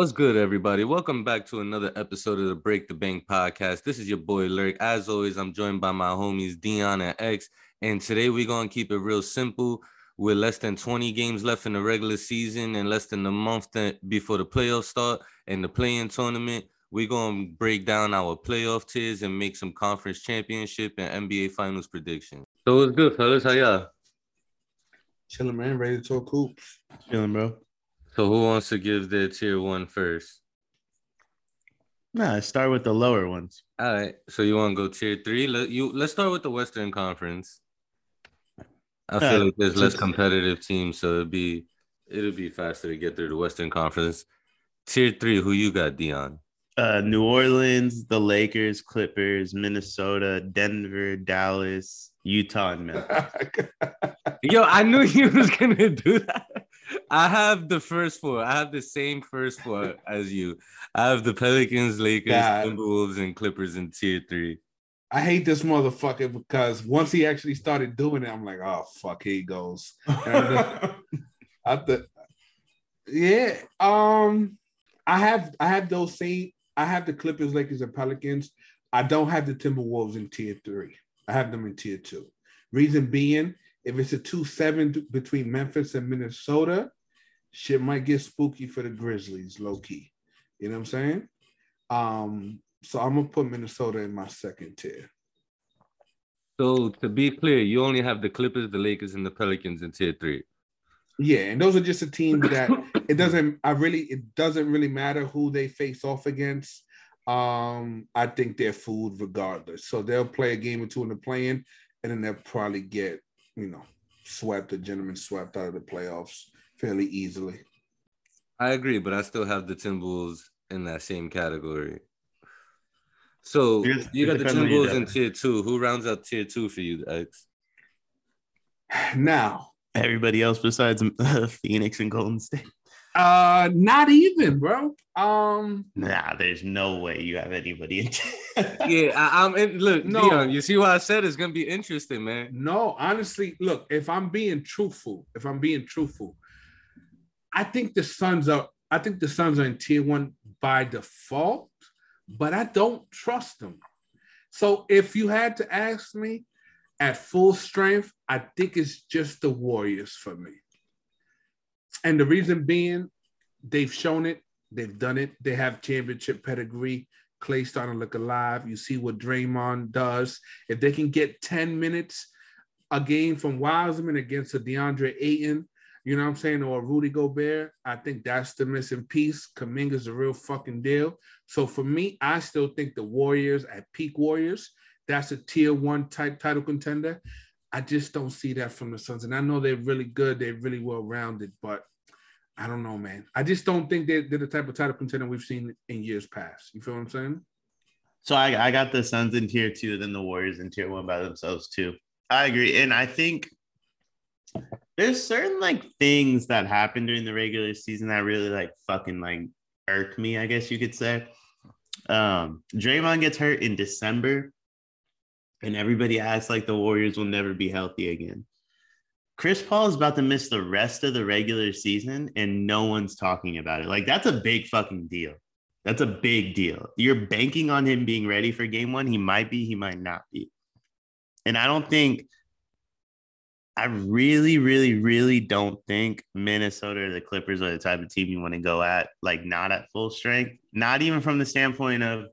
What's good, everybody? Welcome back to another episode of the Break the Bank podcast. This is your boy Lurk. As always, I'm joined by my homies Dion and X. And today we're gonna keep it real simple. With less than 20 games left in the regular season and less than a month before the playoffs start and the play-in tournament, we're gonna break down our playoff tiers and make some conference championship and NBA finals predictions. So what's good, fellas? How y'all? Chilling, man. Ready to talk hoops. Chilling, bro. So who wants to give the tier one first? Nah, start with the lower ones. All right. So you want to go tier three? Let you let's start with the Western Conference. I feel like there's less competitive teams, so it'd be it'll be faster to get through the Western Conference. Tier three, who you got, Dion? Uh, New Orleans, the Lakers, Clippers, Minnesota, Denver, Dallas, Utah, and Memphis. Yo, I knew you was gonna do that. I have the first four. I have the same first four as you. I have the Pelicans, Lakers, God. Timberwolves, and Clippers in tier three. I hate this motherfucker because once he actually started doing it, I'm like, oh fuck, here he goes. I the, yeah. Um, I have I have those same. I have the Clippers, Lakers, and Pelicans. I don't have the Timberwolves in tier three. I have them in tier two. Reason being, if it's a 2 7 between Memphis and Minnesota, shit might get spooky for the Grizzlies, low key. You know what I'm saying? Um, so I'm gonna put Minnesota in my second tier. So to be clear, you only have the Clippers, the Lakers, and the Pelicans in tier three. Yeah, and those are just a team that it doesn't. I really, it doesn't really matter who they face off against. Um, I think they're food regardless. So they'll play a game or two in the play-in, and then they'll probably get you know, swept, the gentleman swept out of the playoffs fairly easily. I agree, but I still have the Timberwolves in that same category. So you got the Timberwolves in tier two. Who rounds out tier two for you, X? Now, everybody else besides uh, Phoenix and Golden State. Uh, not even, bro. Um, nah, there's no way you have anybody. In yeah, I, am in. Look, no, Dion, you see what I said? It's gonna be interesting, man. No, honestly, look, if I'm being truthful, if I'm being truthful, I think the Suns are. I think the Suns are in tier one by default, but I don't trust them. So if you had to ask me at full strength, I think it's just the Warriors for me. And the reason being, they've shown it, they've done it, they have championship pedigree. Clay starting to look alive. You see what Draymond does. If they can get 10 minutes a game from Wiseman against a DeAndre Ayton, you know what I'm saying, or Rudy Gobert, I think that's the missing piece. Kuminga's a real fucking deal. So for me, I still think the Warriors at peak Warriors, that's a tier one type title contender. I just don't see that from the Suns. And I know they're really good, they're really well rounded, but I don't know, man. I just don't think they're, they're the type of title contender we've seen in years past. You feel what I'm saying? So I, I got the Suns in tier two, then the Warriors in tier one by themselves too. I agree, and I think there's certain like things that happen during the regular season that really like fucking like irk me. I guess you could say. Um, Draymond gets hurt in December, and everybody acts like the Warriors will never be healthy again. Chris Paul is about to miss the rest of the regular season and no one's talking about it. Like, that's a big fucking deal. That's a big deal. You're banking on him being ready for game one. He might be, he might not be. And I don't think, I really, really, really don't think Minnesota or the Clippers are the type of team you want to go at, like, not at full strength, not even from the standpoint of,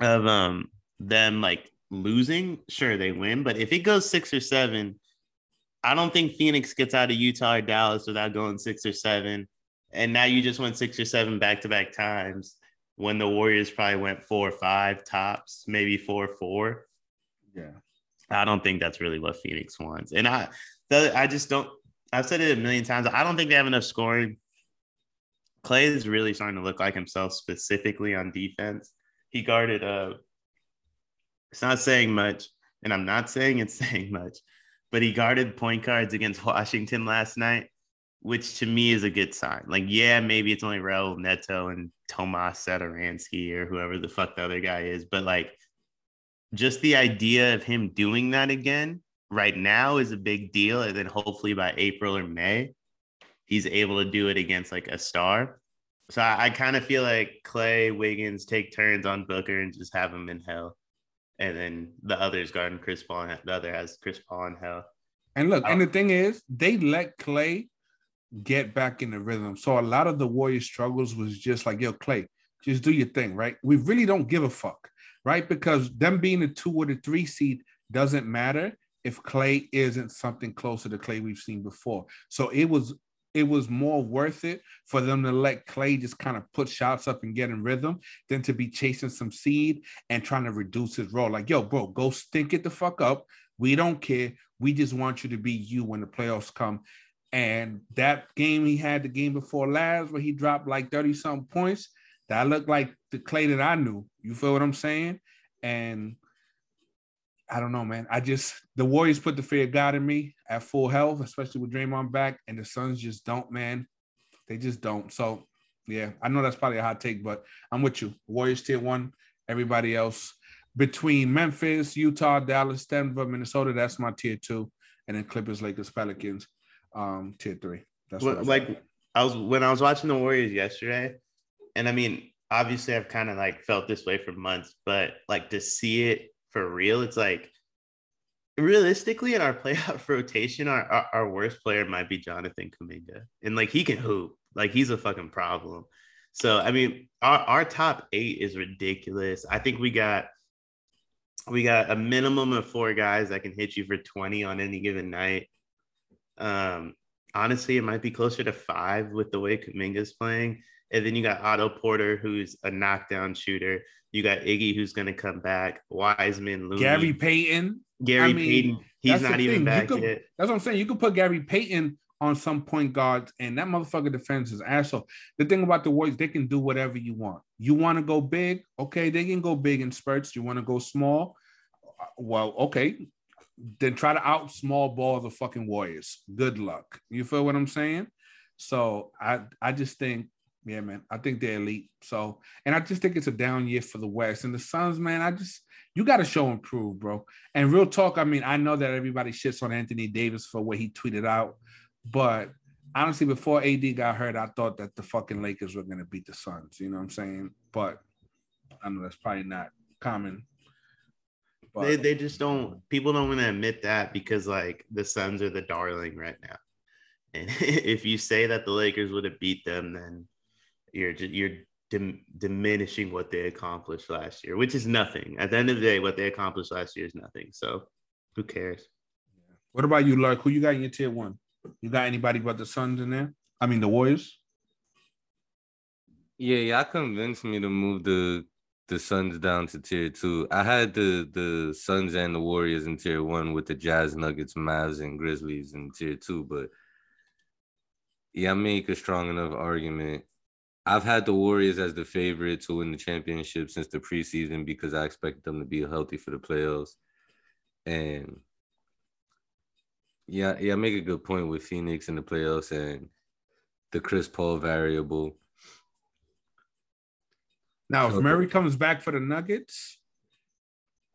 of um them like losing. Sure, they win, but if it goes six or seven, I don't think Phoenix gets out of Utah or Dallas without going six or seven. And now you just went six or seven back to back times when the Warriors probably went four or five tops, maybe four or four. Yeah. I don't think that's really what Phoenix wants. And I I just don't I've said it a million times. I don't think they have enough scoring. Clay is really starting to look like himself specifically on defense. He guarded uh it's not saying much, and I'm not saying it's saying much, but he guarded point guards against Washington last night, which to me is a good sign. Like, yeah, maybe it's only Raul Neto and Tomas Satoransky or whoever the fuck the other guy is, but like just the idea of him doing that again right now is a big deal. And then hopefully by April or May, he's able to do it against like a star. So I, I kind of feel like Clay Wiggins take turns on Booker and just have him in hell, and then the others guarding Chris Paul. And the other has Chris Paul in hell. And look, Oh. and the thing is, they let Clay get back in the rhythm. So a lot of the Warriors' struggles was just like, yo, Clay, just do your thing, right? We really don't give a fuck, right? Because them being the two or the three seed doesn't matter if Clay isn't something closer to Clay we've seen before. So it was it was more worth it for them to let Clay just kind of put shots up and get in rhythm than to be chasing some seed and trying to reduce his role. Like, yo, bro, go stink it the fuck up. We don't care. We just want you to be you when the playoffs come. And that game he had the game before last, where he dropped like 30 something points, that looked like the Clay that I knew. You feel what I'm saying? And I don't know, man. I just the Warriors put the fear of God in me at full health, especially with Draymond back, and the Suns just don't, man. They just don't. So yeah, I know that's probably a hot take, but I'm with you. Warriors tier one, everybody else between Memphis, Utah, Dallas, Denver, Minnesota. That's my tier two, and then Clippers, Lakers, Pelicans, um, tier three. That's Well, like I was when I was watching the Warriors yesterday, and I mean, obviously I've kind of like felt this way for months, but like to see it for real, it's like realistically in our playoff rotation, our, our, our worst player might be Jonathan Kuminga. And like he can hoop. Like he's a fucking problem. So I mean, our, our top eight is ridiculous. I think we got we got a minimum of four guys that can hit you for 20 on any given night. Um, honestly, it might be closer to five with the way Kuminga's playing. And then you got Otto Porter, who's a knockdown shooter. You got Iggy, who's going to come back. Wiseman, Looney, Gary Payton. Gary I mean, Payton. He's not even thing. Back could- yet. That's what I'm saying. You could put Gary Payton on some point guards, and that motherfucker defends his ass off. The thing about the Warriors, they can do whatever you want. You want to go big, okay? They can go big in spurts. You want to go small, well, okay. Then try to out small ball the fucking Warriors. Good luck. You feel what I'm saying? So I, I just think, yeah, man, I think they're elite. So, and I just think it's a down year for the West and the Suns, man. I just, you got to show and prove, bro. And real talk, I mean, I know that everybody shits on Anthony Davis for what he tweeted out, but honestly, before AD got hurt, I thought that the fucking Lakers were gonna beat the Suns. You know what I'm saying? But I know that's probably not common. But They, they just don't, people don't want to admit that because like the Suns are the darling right now. And if you say that the Lakers would have beat them, then you're just, you're dim- diminishing what they accomplished last year, which is nothing. At the end of the day, what they accomplished last year is nothing. So who cares? what about you, Lark? Who you got in your tier one? You got anybody but the Suns in there? I mean, the Warriors. Yeah, y'all convinced me to move the the Suns down to tier two. I had the the Suns and the Warriors in tier one with the Jazz, Nuggets, Mavs, and Grizzlies in tier two. But yeah, I make a strong enough argument. I've had the Warriors as the favorite to win the championship since the preseason because I expect them to be healthy for the playoffs. And yeah, yeah, I make a good point with Phoenix in the playoffs and the Chris Paul variable. Now, if Murray comes back for the Nuggets,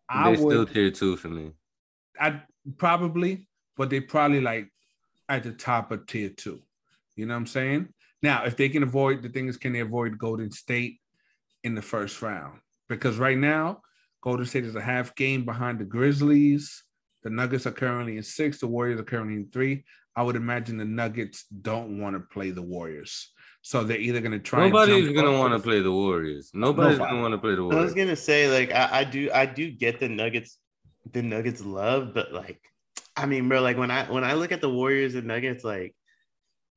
I They're still tier two for me. I probably, but they probably like at the top of tier two. You know what I'm saying? Now, if they can avoid the thing is, can they avoid Golden State in the first round? Because right now, Golden State is a half game behind the Grizzlies. The Nuggets are currently in six. The Warriors are currently in three. I would imagine the Nuggets don't want to play the Warriors, so they're either going to try. Nobody's gonna want to play the Warriors. Nobody's Nobody. gonna want to play the Warriors. I was gonna say, like, I, I do, I do get the Nuggets, the Nuggets love, but like, I mean, bro, like when I when I look at the Warriors and Nuggets, like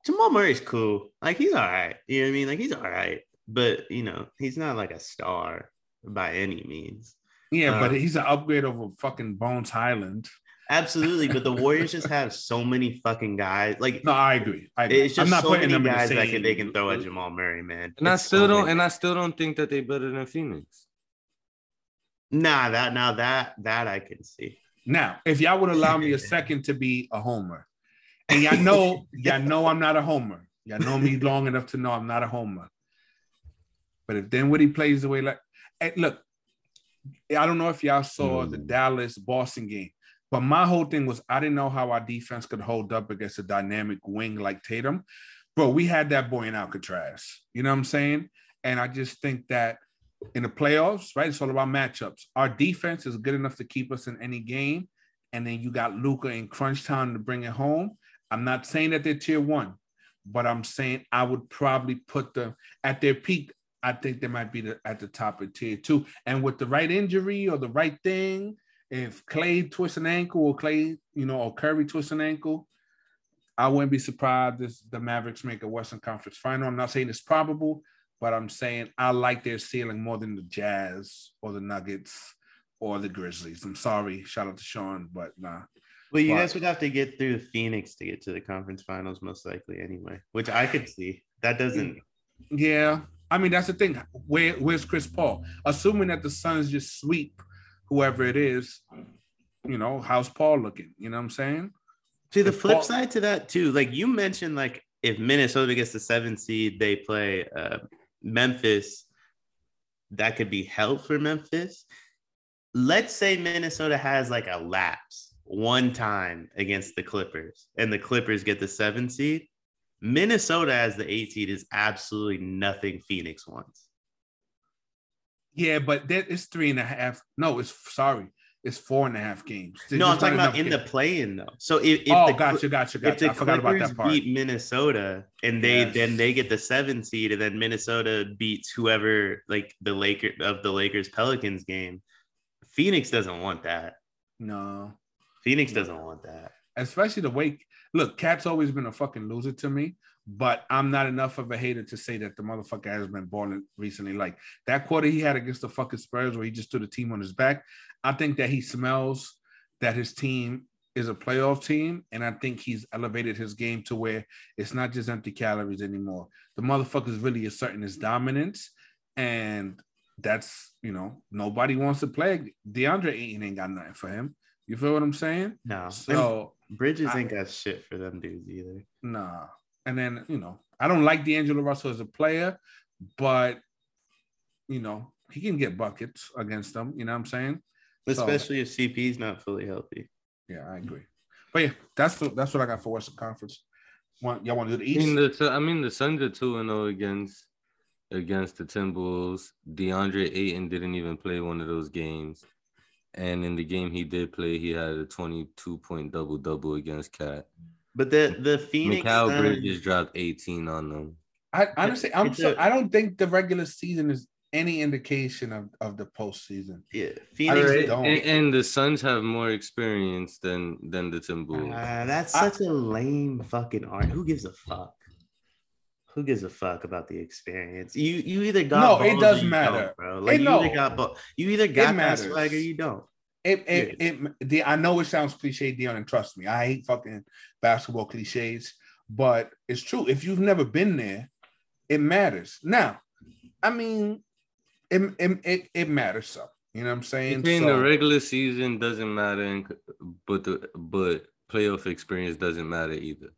Jamal Murray's cool, like he's all right. You know what I mean? Like he's all right, but you know, he's not like a star by any means. Yeah, but Uh, he's an upgrade over fucking Bones Hyland. Absolutely, but the Warriors just have so many fucking guys. Like, No, I agree. I agree. it's just I'm not so putting many them in the guys that can, they can throw at Jamal Murray, man. And I still so don't. many. And I still don't think that they better than Phoenix. Nah, that now that that I can see. Now, if y'all would allow me a second to be a homer, and y'all know, y'all know I'm not a homer. Y'all know me long enough to know I'm not a homer. But if Dinwiddie plays the way like, hey, look, I don't know if y'all saw the Mm. Dallas Boston game, but my whole thing was I didn't know how our defense could hold up against a dynamic wing like Tatum. bro, we had that boy in Alcatraz. You know what I'm saying? And I just think that in the playoffs, right? It's all about matchups. Our defense is good enough to keep us in any game. And then you got Luka in crunch time to bring it home. I'm not saying that they're tier one, but I'm saying I would probably put them at their peak. I think they might be the, at the top of tier two. And with the right injury or the right thing, if Clay twists an ankle or Clay, you know, or Curry twists an ankle, I wouldn't be surprised if the Mavericks make a Western Conference final. I'm not saying it's probable, but I'm saying I like their ceiling more than the Jazz or the Nuggets or the Grizzlies. I'm sorry, shout out to Sean, but nah. Well, you But- guys would have to get through Phoenix to get to the conference finals, most likely, anyway. Which I could see. That doesn't. Yeah, I mean that's the thing. Where where's Chris Paul? Assuming that the Suns just sweep whoever it is, you know, how's Paul looking? You know what I'm saying? See the If flip Paul- side to that too, like you mentioned, like if Minnesota gets the seven seed, they play uh, Memphis. That could be hell for Memphis. Let's say Minnesota has like a lapse one time against the Clippers, and the Clippers get the seven seed. Minnesota as the eight seed is absolutely nothing Phoenix wants. Yeah, but that it's three and a half. No, it's sorry, it's four and a half games. There's no, I'm talking about in the play-in though. So if, if oh, the, gotcha, gotcha, if the I forgot about that part. beat Minnesota and they Yes. then they get the seven seed and then Minnesota beats whoever like the Laker of the Lakers Pelicans game. Phoenix doesn't want that. No, Phoenix doesn't want that. especially the way. Look, KAT's always been a fucking loser to me, but I'm not enough of a hater to say that the motherfucker has been balling recently. Like that quarter he had against the fucking Spurs, where he just threw the team on his back. I think that he smells that his team is a playoff team, and I think he's elevated his game to where it's not just empty calories anymore. The motherfucker's really asserting his dominance, and that's you know nobody wants to play. DeAndre Ayton ain't got nothing for him. You feel what I'm saying? No. So And Bridges I- ain't got shit for them dudes either. Nah. And then, you know, I don't like D'Angelo Russell as a player, but, you know, he can get buckets against them. You know what I'm saying? So- Especially if CP's not fully healthy. Yeah, I agree. But yeah, that's the, that's what I got for Western Conference. Want, y'all want to do the I mean, East? the I mean the Suns are two and zero against against the Timberwolves. DeAndre Ayton didn't even play one of those games, and in the game he did play, he had a twenty two point double double against KAT. But the the Phoenix Mikal Suns- Bridges dropped eighteen on them. I honestly, I'm It's so, a- I don't think the regular season is any indication of, of the postseason. yeah, Phoenix. really Alright, don't. And, and the Suns have more experience than than the Timberwolves. Ah, that's such a lame fucking art. Who gives a fuck? Who gives a fuck about the experience? You you either got No, it does or matter. bro. Like It- you no. either got ball, you either got that matters. swag or you don't. It, it, it, the, I know it sounds cliche, Dion, and trust me, I hate fucking basketball cliches, but it's true. If you've never been there, it matters. Now, I mean, it, it, it, it matters some. You know what I'm saying? Between So- the regular season doesn't matter, and, but the but playoff experience doesn't matter either.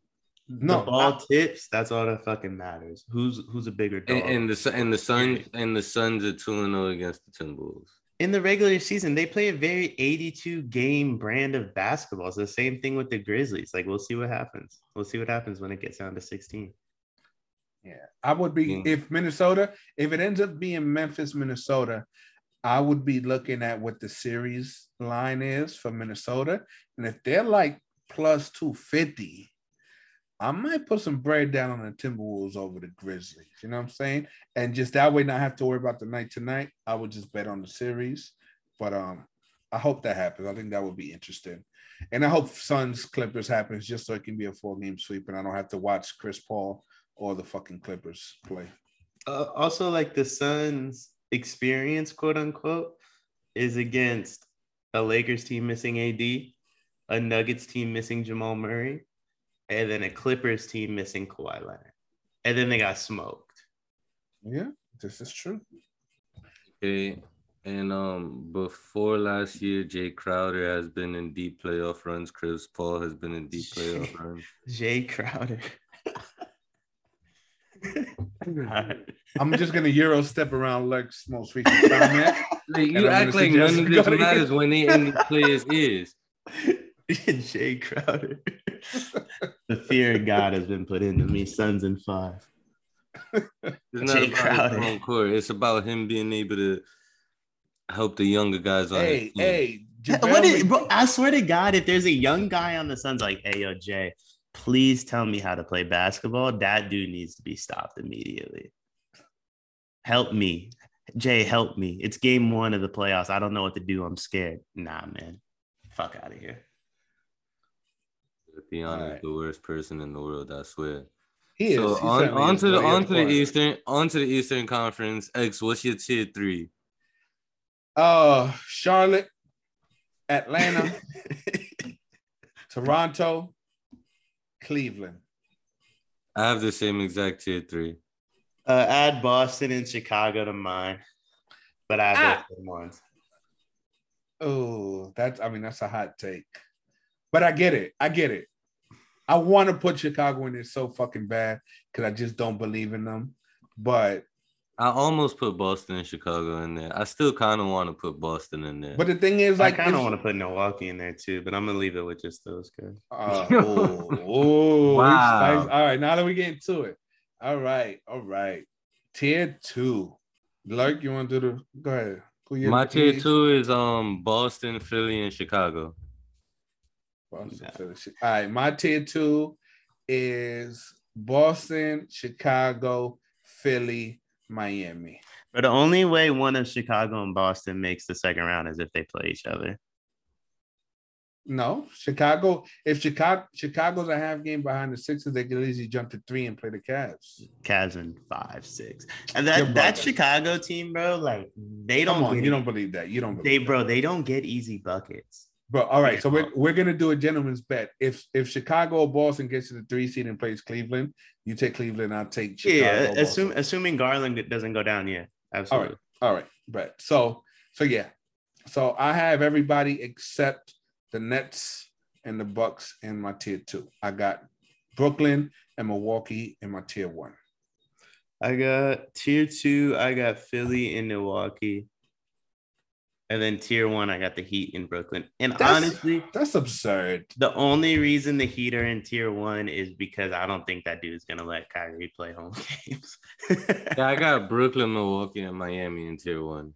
No, the ball I- tips. That's all that fucking matters. Who's who's a bigger dog? And, and the Sun- and the Suns and the Suns are two and zero against the Timberwolves. in the regular season, they play a very 82 game brand of basketball. It's the same thing with the Grizzlies. Like we'll see what happens. We'll see what happens when it gets down to 16. Yeah, I would be Mm. if Minnesota, if it ends up being Memphis, Minnesota, I would be looking at what the series line is for Minnesota. And if they're like plus 250, I might put some bread down on the Timberwolves over the Grizzlies. You know what I'm saying? And just that way not have to worry about the night tonight. I would just bet on the series. But um, I hope that happens. I think that would be interesting. And I hope Suns Clippers happens just so it can be a four game sweep and I don't have to watch Chris Paul or the fucking Clippers play. Uh, also, like the Suns' experience, quote unquote, is against a Lakers team missing AD, a Nuggets team missing Jamal Murray, and then a Clippers team missing Kawhi Leonard. And then they got smoked. Yeah, this is true. Okay. And um before last year, Jae Crowder has been in deep playoff runs. Chris Paul has been in deep playoff runs. Jae Crowder. I'm just gonna Euro step around Lex most recent comment. Like, you I'm act like none of this matters when they in these players' ears. Jae Crowder. The fear of God has been put into me, Suns in five. It's not Jay about Crowder. his court. It's about him being able to help the younger guys on Hey, his team. hey, What is, bro, I swear to God, if there's a young guy on the Suns like, hey, yo, Jay, please tell me how to play basketball, that dude needs to be stopped immediately. Help me. Jay, help me. It's game one of the playoffs. I don't know what to do. I'm scared. Nah, man. Fuck out of here. Dion is the worst person in the world, I swear. He is. So He on, on to the but on to the. Eastern on to the Eastern Conference. X, what's your tier three? Uh, Charlotte, Atlanta, Toronto, Cleveland. I have the same exact tier three. Uh, add Boston and Chicago to mine, but I have Ah. those ones. Oh, that's. I mean, that's a hot take, but I get it. I get it. I want to put Chicago in there so fucking bad because I just don't believe in them. But I almost put Boston and Chicago in there. I still kind of want to put Boston in there. but the thing is, like, I kind of want to put Milwaukee in there too, but I'm gonna leave it with just those guys. Uh, oh, oh, Wow. nice. All right, now that we get into it. All right, all right. Tier two. Lurk, you want to do the? Go ahead. My tier two is um Boston, Philly, and Chicago. Boston, All right, my tier two is Boston, Chicago, Philly, Miami. But the only way one of Chicago and Boston makes the second round is if they play each other. No, Chicago. If Chicago Chicago's a half game behind the Sixers, they could easily jump to three and play the Cavs. Cavs in five, six, and that that. Chicago team, bro, like they don't. Come on, get, you don't believe that. You don't believe They, that. bro, they don't get easy buckets. But all right, so we're, we're gonna do a gentleman's bet. If if Chicago or Boston gets to the three seed and plays Cleveland, you take Cleveland. I'll take Chicago. yeah, assume assuming Garland doesn't go down. Yeah, absolutely. All right, bet. So so yeah, so I have everybody except the Nets and the Bucks in my tier two. I got Brooklyn and Milwaukee in my tier one. I got tier two. I got Philly and Milwaukee, and then tier one. I got the Heat in Brooklyn. And That's- honestly, That's absurd. the only reason the Heat are in tier one is because I don't think that dude's gonna let Kyrie play home games. Yeah, I got Brooklyn, Milwaukee, and Miami in tier one.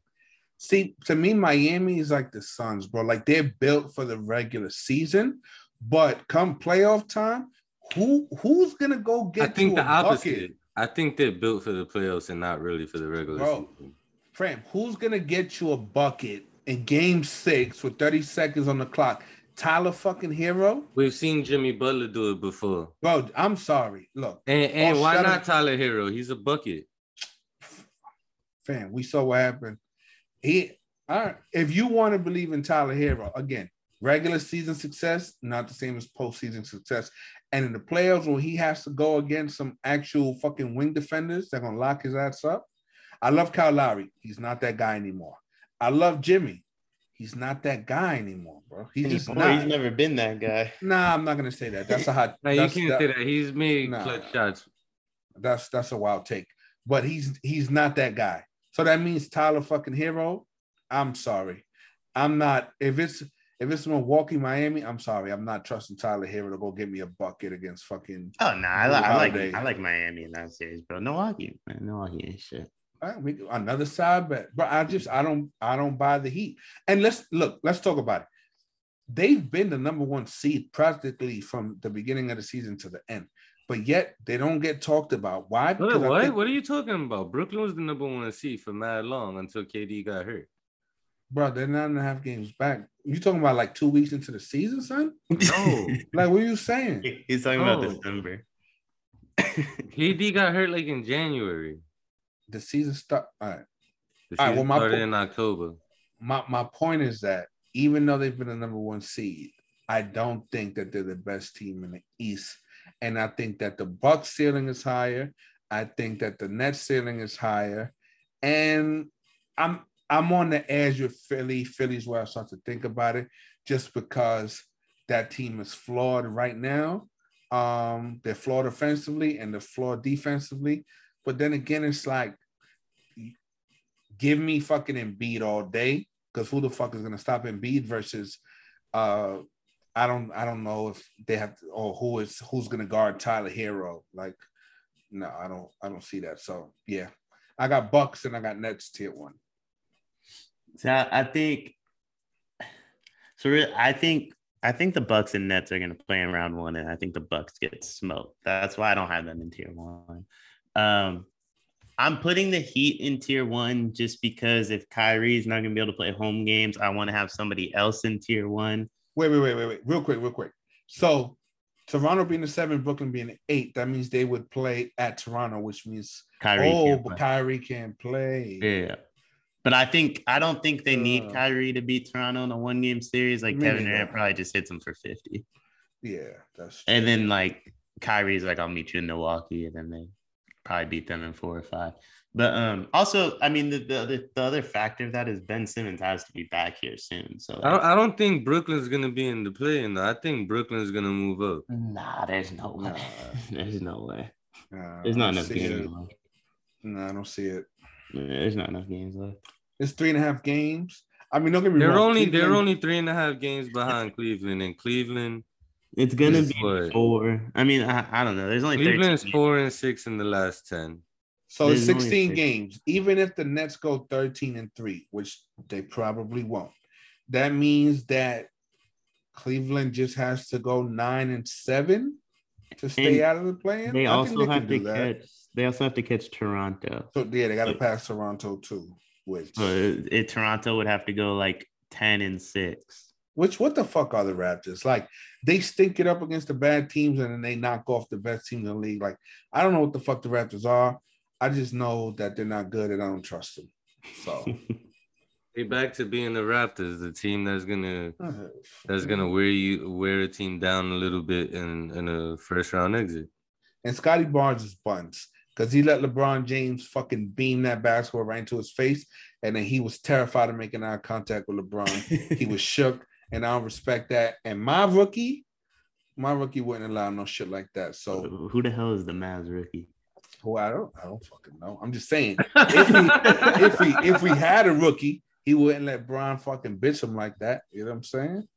See, to me, Miami is like the Suns, bro. Like they're built for the regular season, but come playoff time, who who's gonna go get I think you the a bucket? opposite. I think they're built for the playoffs and not really for the regular Bro. season. Fram, who's gonna get you a bucket in game six with 30 seconds on the clock? Tyler fucking Herro? We've seen Jimmy Butler do it before. Bro, I'm sorry. Look, And, and why not up. Tyler Herro? He's a bucket. fam, we saw what happened. He all right. If you want to believe in Tyler Herro, again, regular season success, not the same as postseason success. And in the playoffs, when he has to go against some actual fucking wing defenders, they're gonna lock his ass up. I love Kyle Lowry. He's not that guy anymore. I love Jimmy. He's not that guy anymore, bro. He's just Anymore, not. he's never been that guy. Nah, I'm not gonna say that. That's a hot. No, you can't that- say that. He's made Nah. clutch shots. That's that's a wild take. But he's he's not that guy. So that means Tyler fucking Herro. I'm sorry. I'm not if it's if it's Milwaukee, Miami, I'm sorry. I'm not trusting Tyler Herro to go get me a bucket against fucking Oh no, I, li- I like Holiday. I like Miami in that series, bro. Milwaukee, man, Milwaukee ain't shit. All right, we, another side bet. But I just I don't I don't buy the heat. And let's look, let's talk about it. They've been the number one seed practically from the beginning of the season to the end, but yet they don't get talked about. Why? What? What? think- what are you talking about? Brooklyn was the number one seed for mad long until KD got hurt. bro, they're nine and a half games back. You talking about like two weeks into the season, son? No. Like, what are you saying? He's talking about Oh. December. KD got hurt like in January. The season start. All right. The All right, well, my started po- in October. My my point is that even though they've been the number one seed, I don't think that they're the best team in the East. And I think that the Bucks ceiling is higher. I think that the Nets ceiling is higher. And I'm I'm on the edge with Philly. Philly's where I start to think about it, just because that team is flawed right now. Um, they're flawed offensively and they're flawed defensively. But then again, it's like give me fucking Embiid all day because who the fuck is gonna stop Embiid versus uh I don't I don't know if they have to, or who is who's gonna guard Tyler Herro. Like, no, I don't I don't see that. So yeah, I got Bucks and I got Nets tier one. So I, think so. Really, I think I think the Bucks and Nets are to play in round one, and I think the Bucks get smoked. That's why I don't have them in tier one. Um, I'm putting the Heat in tier one just because if Kyrie's not going to be able to play home games, I want to have somebody else in tier one. Wait, wait, wait, wait, wait. Real quick, real quick. So Toronto being the seven, Brooklyn being the eight, that means they would play at Toronto, which means Kyrie oh, but play. Kyrie can't play. Yeah. But I think I don't think they need Uh. Kyrie to beat Toronto in a one game series. Like Kevin. Durant probably just hits him for 50. Yeah, that's And then like Kyrie's like, I'll meet you in Milwaukee, and then they probably beat them in four or five. But um also, I mean, the the other, the other factor of that is Ben Simmons has to be back here soon. So I don't, I don't think Brooklyn's gonna be in the play. and I think Brooklyn's gonna move up. nah, there's no way. Nah. there's no way. Nah, There's not enough games it. left. No, I don't see it. Yeah, There's not enough games left. It's three and a half games. I mean, don't get me They're wrong. only they're only three and a half games behind Cleveland, and Cleveland It's gonna Is be what? four. I mean, I, I don't know. There's only 13 Cleveland's four and six in the last ten. So There's only 16 games. Even if the Nets go 13 and 3, which they probably won't, that means that Cleveland just has to go nine and seven to stay And out of the play. They I also they have to catch. They also have to catch Toronto. So yeah, they got to pass Toronto too. Which, So it, it- Toronto would have to go like ten and six. Which, what the fuck are the Raptors? Like they stink it up against the bad teams and then they knock off the best team in the league. Like I don't know what the fuck the Raptors are. I just know that they're not good and I don't trust them. So They back to being the Raptors, the team that's gonna that's gonna wear you wear a team down a little bit in in a first round exit. And Scottie Barnes is buns because he let LeBron James fucking beam that basketball right into his face. And then he was terrified of making eye contact with LeBron. he was shook. And I don't respect that. And my rookie, my rookie wouldn't allow no shit like that. So Who the hell is the Mavs rookie? who I don't I don't fucking know. I'm just saying if he if he if we had a rookie, he wouldn't let Brian fucking bitch him like that. You know what I'm saying?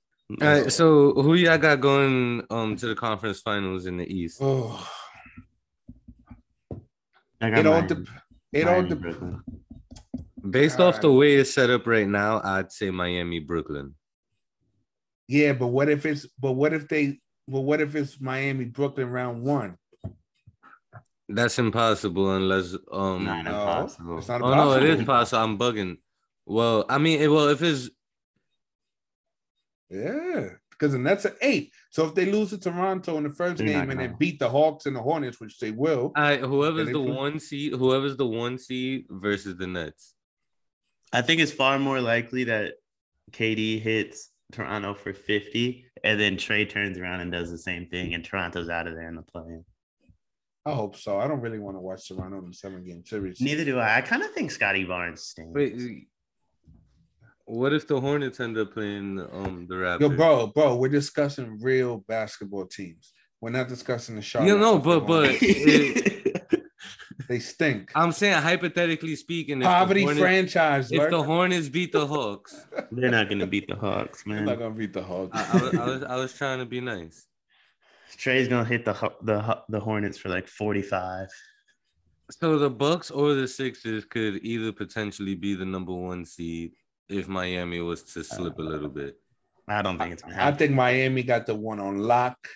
All right, so who y'all got going um to the conference finals in the East? Oh I got it all Miami- dep- it all Miami, dep- Brooklyn. Based off the way it's set up right now, I'd say Miami, Brooklyn. Yeah, but what if it's but what if they but what if it's Miami Brooklyn round one? That's impossible unless um. Nah, No, impossible. it's not oh no, it is possible. I'm bugging. Well, I mean, it- well, if it's Yeah, because the Nets are eight. So if they lose to Toronto in the 1st They're game and then beat the Hawks and the Hornets, which they will, I whoever's the play- one seed, whoever's the one seed versus the Nets. I think it's far more likely that KD hits Toronto for 50 and then Trae turns around and does the same thing and Toronto's out of there in the play. I hope so. I don't really want to watch Toronto in the seven game series. Neither do I. I kind of think Scottie Barnes stinks. Wait, what if the Hornets end up playing um the Raptors? Yo, bro, bro, we're discussing real basketball teams. We're not discussing the Charlotte. You know, but but it- they stink. I'm saying hypothetically speaking, if the Poverty Hornets, franchise. if Lurk. the Hornets beat the Hawks, They're not going to beat the Hawks, man. They're not gonna beat the Hawks. I, I, was, I was I was trying to be nice. Trae's going to hit the the the Hornets for like 45. So the Bucks or the Sixers could either potentially be the number one seed if Miami was to slip a little bit. I don't think it's going to I think Miami got the one on lock.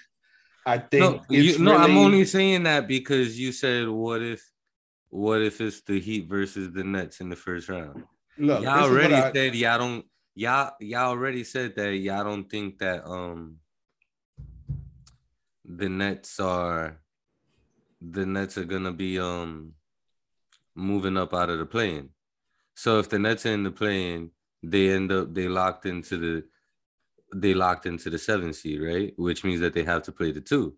I think No, it's you, no, I'm only saying that because you said what if, what if it's the Heat versus the Nets in the first round? look. y'all this is what already I- said y'all don't y'all y'all already said that y'all don't think that um the Nets are the Nets are gonna be um moving up out of the plane. So if the Nets are in the plane, they end up they locked into the they locked into the seven seed, right? Which means that they have to play the two.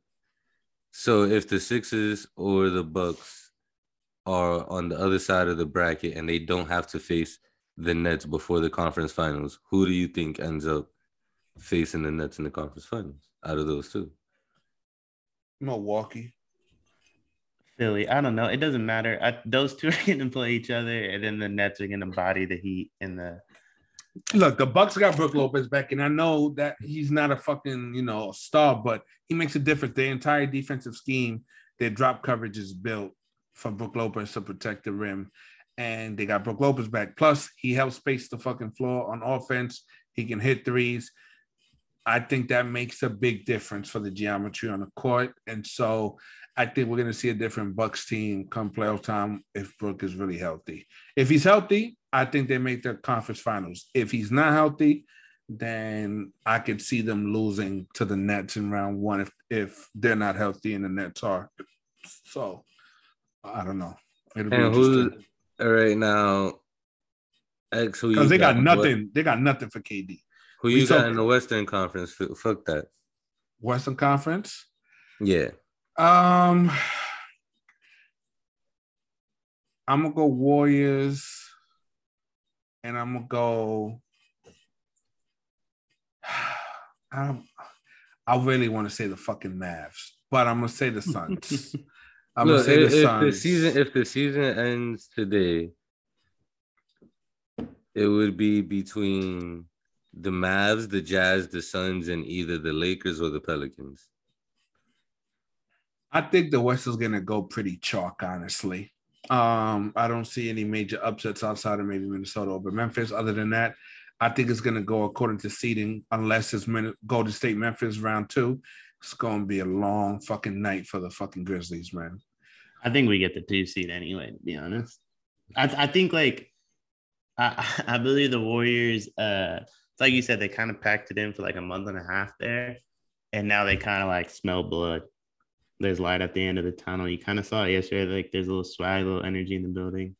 So if the Sixers or the Bucks are on the other side of the bracket and they don't have to face the Nets before the conference finals, who do you think ends up facing the Nets in the conference finals out of those two? Milwaukee. Philly, I don't know. It doesn't matter. I, those two are going to play each other, and then the Nets are going to body the Heat in the Look, the Bucks got Brook Lopez back, and I know that he's not a fucking you know star, but he makes a difference. The entire defensive scheme, their drop coverage is built for Brook Lopez to protect the rim, and they got Brook Lopez back. Plus, he helps space the fucking floor on offense. He can hit threes. I think that makes a big difference for the geometry on the court, and so I think we're going to see a different Bucks team come playoff time if Brook is really healthy. If he's healthy, I think they make the conference finals. If he's not healthy, then I could see them losing to the Nets in round one if if they're not healthy and the Nets are. So I don't know. It'll and who right now? X who because they got, got nothing. What? They got nothing for KD. Who you we got in the Western Conference? Fuck that. Western Conference. Yeah. Um, I'm gonna go Warriors, and I'm gonna go. I I really want to say the fucking Mavs, but I'm gonna say the Suns. I'm Look, gonna say if, the Suns. If the season, if the season ends today, it would be between the Mavs, the Jazz, the Suns, and either the Lakers or the Pelicans. I think the West is gonna go pretty chalk, honestly. Um, I don't see any major upsets outside of maybe Minnesota over Memphis. Other than that, I think it's gonna go according to seeding, unless it's Golden State Memphis round two. It's gonna be a long fucking night for the fucking Grizzlies, man. I think we get the two seed anyway. To be honest, I, I think like I, I believe the Warriors. Uh, like you said, they kind of packed it in for like a month and a half there, and now they kind of like smell blood there's light at the end of the tunnel. You kind of saw it yesterday. Like there's a little swag, a little energy in the building.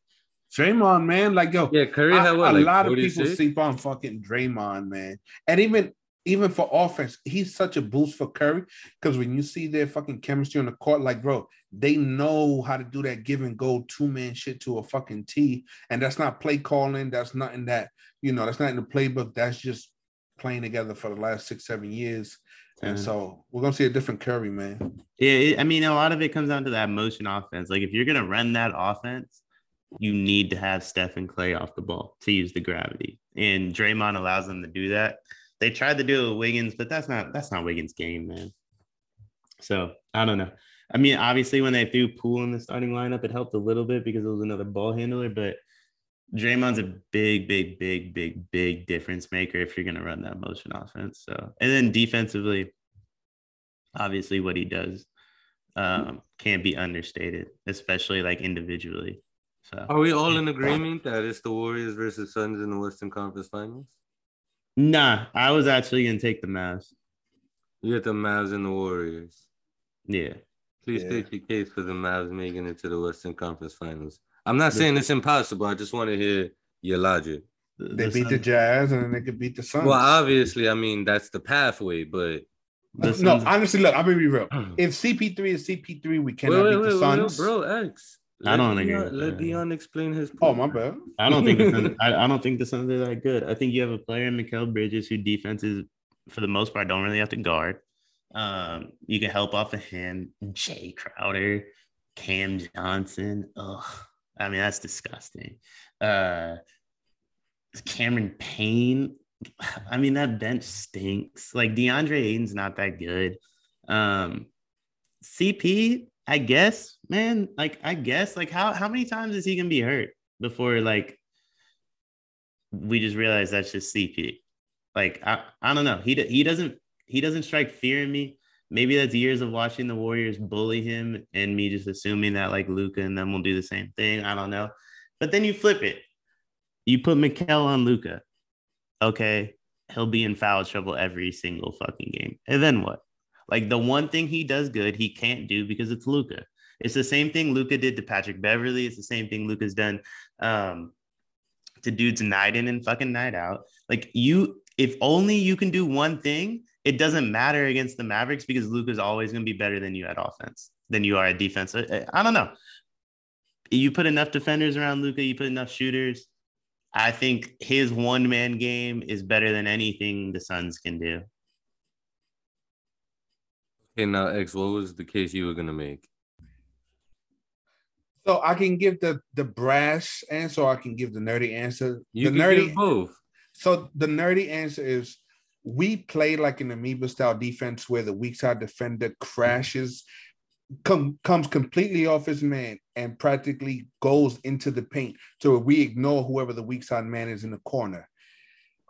Draymond, man, like yo, yeah, Curry had what, a like lot 46? of people sleep on fucking Draymond, man, and even even for offense, he's such a boost for Curry because when you see their fucking chemistry on the court, like bro, they know how to do that give and go two man shit to a fucking T, and that's not play calling. That's nothing that you know. That's not in the playbook. That's just playing together for the last six seven years. And so we're gonna see a different Curry, man. Yeah, it, I mean, a lot of it comes down to that motion offense. Like if you're gonna run that offense, you need to have Steph and Clay off the ball to use the gravity, and Draymond allows them to do that. They tried to do it with Wiggins, but that's not that's not Wiggins' game, man. So I don't know. I mean, obviously, when they threw Poole in the starting lineup, it helped a little bit because it was another ball handler, but Draymond's a big, big, big, big, big difference maker if you're going to run that motion offense. So, and then defensively, obviously, what he does um, can't be understated, especially like individually. So, are we all in agreement that it's the Warriors versus Suns in the Western Conference Finals? Nah, I was actually going to take the Mavs. You get the Mavs and the Warriors. Yeah. Please yeah. state your case for the Mavs making it to the Western Conference Finals. I'm not saying it's impossible. I just want to hear your logic. They the beat Sun. the Jazz and then they could beat the Suns. Well, obviously, I mean that's the pathway, but no, honestly, look, I'm gonna be real. if CP3 is CP3, we cannot wait, wait, beat the Suns. Wait, bro, X. Let I don't agree. let Dion explain his. Point. Oh my bad. I don't think the Suns, I, I, don't think the Suns are that good. I think you have a player in Mikal Bridges who defenses for the most part don't really have to guard. Um, you can help off the hand. Jae Crowder, Cam Johnson. Ugh. I mean, that's disgusting. Uh, Cameron Payne. I mean, that bench stinks. Like DeAndre Ayton's not that good. Um, CP, I guess, man. Like, I guess, like, how how many times is he gonna be hurt before like we just realize that's just CP? Like, I I don't know. He he doesn't he doesn't strike fear in me maybe that's years of watching the Warriors bully him and me just assuming that like Luka and them will do the same thing. I don't know. But then you flip it. You put Mikal on Luka. Okay. He'll be in foul trouble every single fucking game. And then what? Like the one thing he does good, he can't do because it's Luka. It's the same thing Luka did to Patrick Beverley. It's the same thing Luka's done um, to dudes night in and fucking night out. Like you, if only you can do one thing, it doesn't matter against the Mavericks because Luka's always going to be better than you at offense, than you are at defense. I, I don't know. You put enough defenders around Luka. you put enough shooters. I think his one man game is better than anything the Suns can do. Okay, now uh, X, what was the case you were gonna make? So I can give the the brash answer, or I can give the nerdy answer. You the can nerdy both. So the nerdy answer is we play like an amoeba style defense where the weak side defender crashes, come, comes completely off his man, and practically goes into the paint. So we ignore whoever the weak side man is in the corner.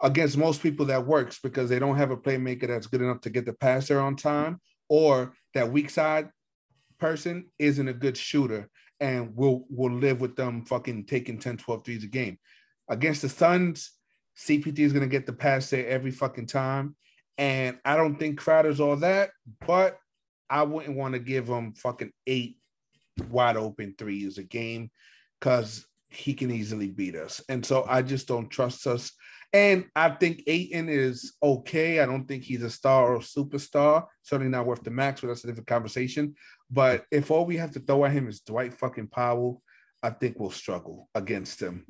Against most people, that works because they don't have a playmaker that's good enough to get the passer on time, or that weak side person isn't a good shooter and we'll we'll live with them fucking taking 10 12 threes a game. Against the suns CP3 is going to get the pass there every fucking time. And i don't think crowder's all that but i wouldn't want to give him fucking eight wide open threes a game because he can easily beat us and so i just don't trust us and I think Ayton is okay. I don't think he's a star or a superstar. Certainly not worth the max, but that's a different conversation. But if all we have to throw at him is Dwight fucking Powell, I think we'll struggle against him.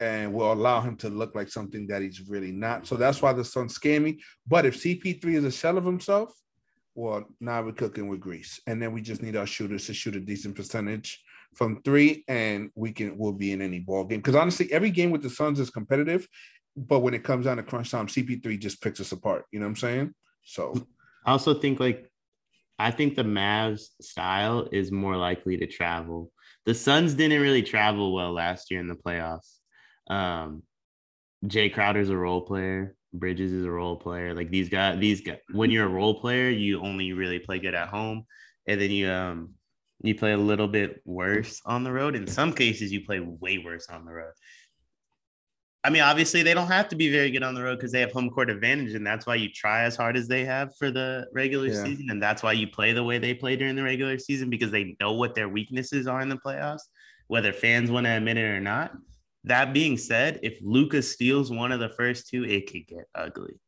And we'll allow him to look like something that he's really not. So that's why the Suns scare me. But if CP3 is a shell of himself, well, now we're cooking with grease. And then we just need our shooters to shoot a decent percentage from three, and we can we'll be in any ball game. Because honestly, every game with the Suns is competitive, but when it comes down to crunch time, CP3 just picks us apart. You know what I'm saying? So I also think like I think the Mavs style is more likely to travel. The Suns didn't really travel well last year in the playoffs. Um, Jae Crowder's a role player. Bridges is a role player. Like these guys, these guys, when you're a role player, you only really play good at home, and then you um you play a little bit worse on the road. In some cases, you play way worse on the road. I mean, obviously, they don't have to be very good on the road because they have home court advantage, and that's why you try as hard as they have for the regular yeah. season, and that's why you play the way they play during the regular season because they know what their weaknesses are in the playoffs, whether fans want to admit it or not. That being said, if Luka steals one of the first two, it could get ugly.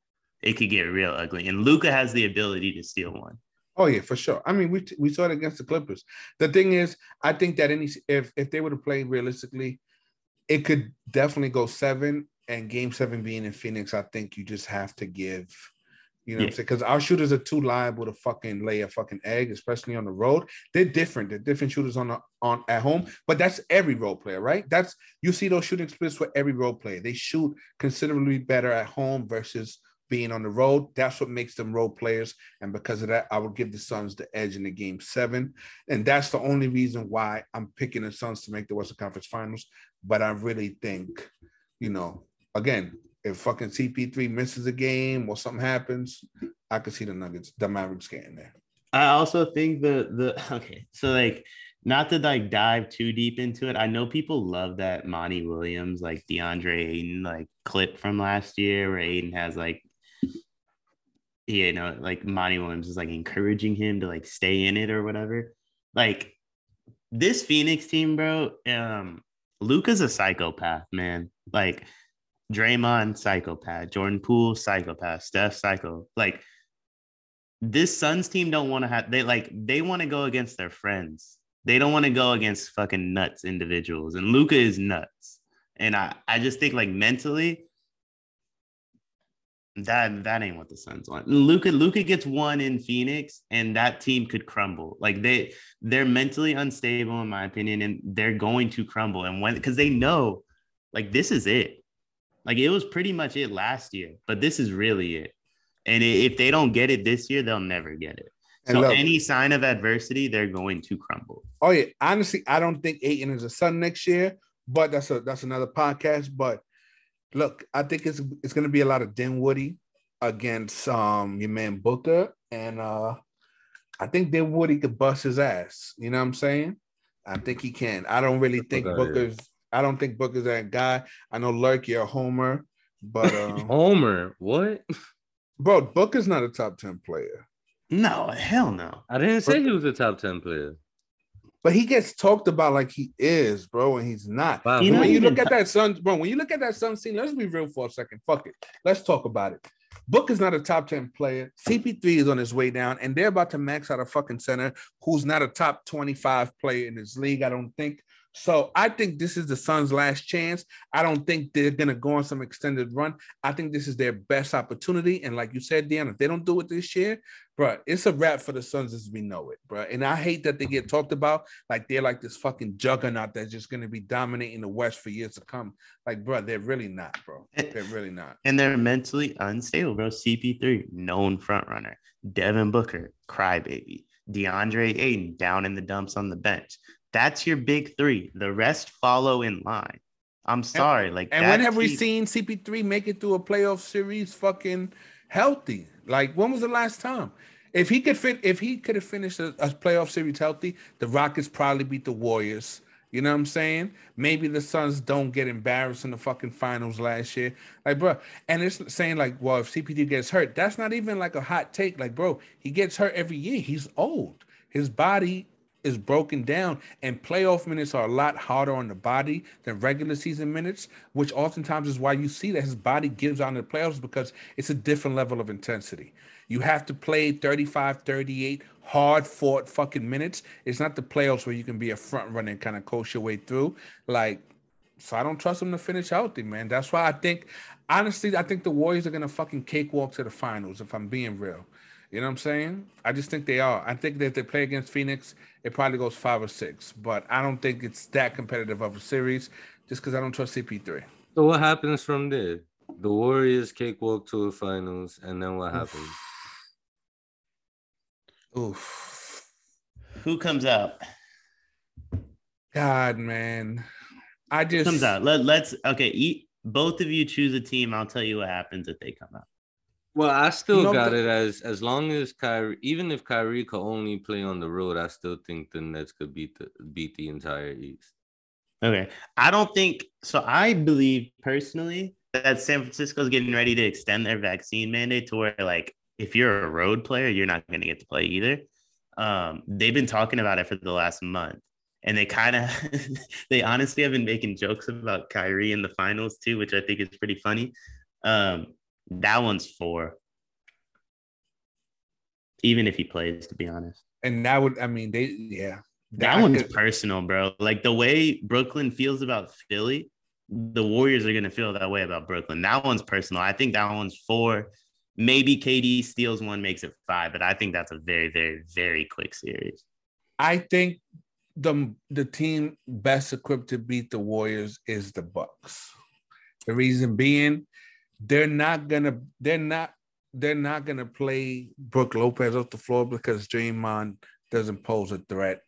It could get real ugly, and Luka has the ability to steal one. Oh yeah, for sure. I mean, we we saw it against the Clippers. The thing is, I think that any if if they would have played realistically it could definitely go seven. And game seven being in Phoenix, I think you just have to give, you know yeah. what I'm saying? Because our shooters are too liable to fucking lay a fucking egg, especially on the road. They're different. They're different shooters on the on at home, but that's every role player, right? That's you see those shooting splits for every role player. They shoot considerably better at home versus being on the road. That's what makes them role players. And because of that, I would give the Suns the edge in the game seven. And that's the only reason why I'm picking the Suns to make the Western Conference Finals. But I really think, you know, again, if fucking CP3 misses a game or something happens, I could see the Nuggets, the Mavericks getting there. I also think the the okay, so like not to like dive too deep into it. I know people love that Monty Williams, like DeAndre Ayton, like clip from last year where Ayton has like you know, like Monty Williams is like encouraging him to like stay in it or whatever. Like this Phoenix team, bro, um, Luka's a psychopath, man. Like Draymond, psychopath, Jordan Poole, psychopath, Steph, psycho. Like this Suns team don't want to have they like they want to go against their friends. They don't want to go against fucking nuts individuals. And Luka is nuts. And I, I just think like mentally, that that ain't what the Suns want. Luka Luka gets one in Phoenix, and that team could crumble. Like they they're mentally unstable, in my opinion, and they're going to crumble. And when because they know, like this is it. Like it was pretty much it last year, but this is really it. And if they don't get it this year, they'll never get it. So look, any sign of adversity, they're going to crumble. Oh yeah, honestly, I don't think Ayton is a Sun next year, but that's a that's another podcast. But look, I think it's it's going to be a lot of Dinwiddie against um your man Booker, and uh I think Dinwiddie could bust his ass. You know what I'm saying? I think he can. I don't really think okay, Booker's. Yeah. I don't think Booker's that guy. I know Lurk, you're a homer, but um, homer, what? Bro, Booker's not a top ten player. No, hell no. I didn't say he was a top ten player. But he gets talked about like he is, bro, and he's not. Wow. When you look at that Sun, bro, when you look at that Sun scene, let's be real for a second. Fuck it. Let's talk about it. Book is not a top 10 player. CP3 is on his way down, and they're about to max out a fucking center who's not a top 25 player in this league, I don't think. So I think this is the Suns' last chance. I don't think they're gonna go on some extended run. I think this is their best opportunity. And like you said, Dan, if they don't do it this year, bro, it's a wrap for the Suns as we know it, bro. And I hate that they get talked about like they're like this fucking juggernaut that's just gonna be dominating the West for years to come. Like, bro, they're really not, bro. They're really not. And they're mentally unstable, bro. CP3, known front runner. Devin Booker, crybaby. DeAndre Ayton down in the dumps on the bench. That's your big three. The rest follow in line. I'm sorry. Like, And when have we seen CP3 make it through a playoff series fucking healthy? Like, when was the last time? If he could fit, if he could have finished a, a playoff series healthy, the Rockets probably beat the Warriors. You know what I'm saying? Maybe the Suns don't get embarrassed in the fucking finals last year. Like, bro, and it's saying like, well, if CP3 gets hurt, that's not even like a hot take. Like, bro, he gets hurt every year. He's old. His body is broken down, and playoff minutes are a lot harder on the body than regular season minutes, which oftentimes is why you see that his body gives out in the playoffs because it's a different level of intensity. You have to play 35, 38 hard fought fucking minutes. It's not the playoffs where you can be a front runner and kind of coach your way through. Like, so I don't trust him to finish healthy, man. That's why I think, honestly, I think the Warriors are gonna fucking cakewalk to the finals. If I'm being real, you know what I'm saying? I just think they are. I think that if they play against Phoenix, it probably goes five or six. But I don't think it's that competitive of a series, just because I don't trust CP3. So what happens from there? The Warriors cakewalk to the finals, and then what happens? Oof. Who comes out? God, man. I Who just comes out? Let, let's okay. Eat both of you choose a team. I'll tell you what happens if they come out. Well, I still You know, got it as as long as Kyrie, even if Kyrie could only play on the road, I still think the Nets could beat the beat the entire East. Okay. I don't think so. I believe personally that San Francisco's getting ready to extend their vaccine mandate to where, like, if you're a road player, you're not going to get to play either. Um, they've been talking about it for the last month, and they kind of, they honestly have been making jokes about Kyrie in the finals too, which I think is pretty funny. Um, that one's four, even if he plays, to be honest. and that would I mean they yeah. That I one's could- personal, bro. Like the way Brooklyn feels about Philly, the Warriors are gonna feel that way about Brooklyn. That one's personal. I think that one's four. Maybe KD steals one, makes it five, but I think that's a very, very, very quick series. I think the the team best equipped to beat the Warriors is the Bucks. The reason being, they're not gonna they're not they're not gonna play Brook Lopez off the floor because Draymond doesn't pose a threat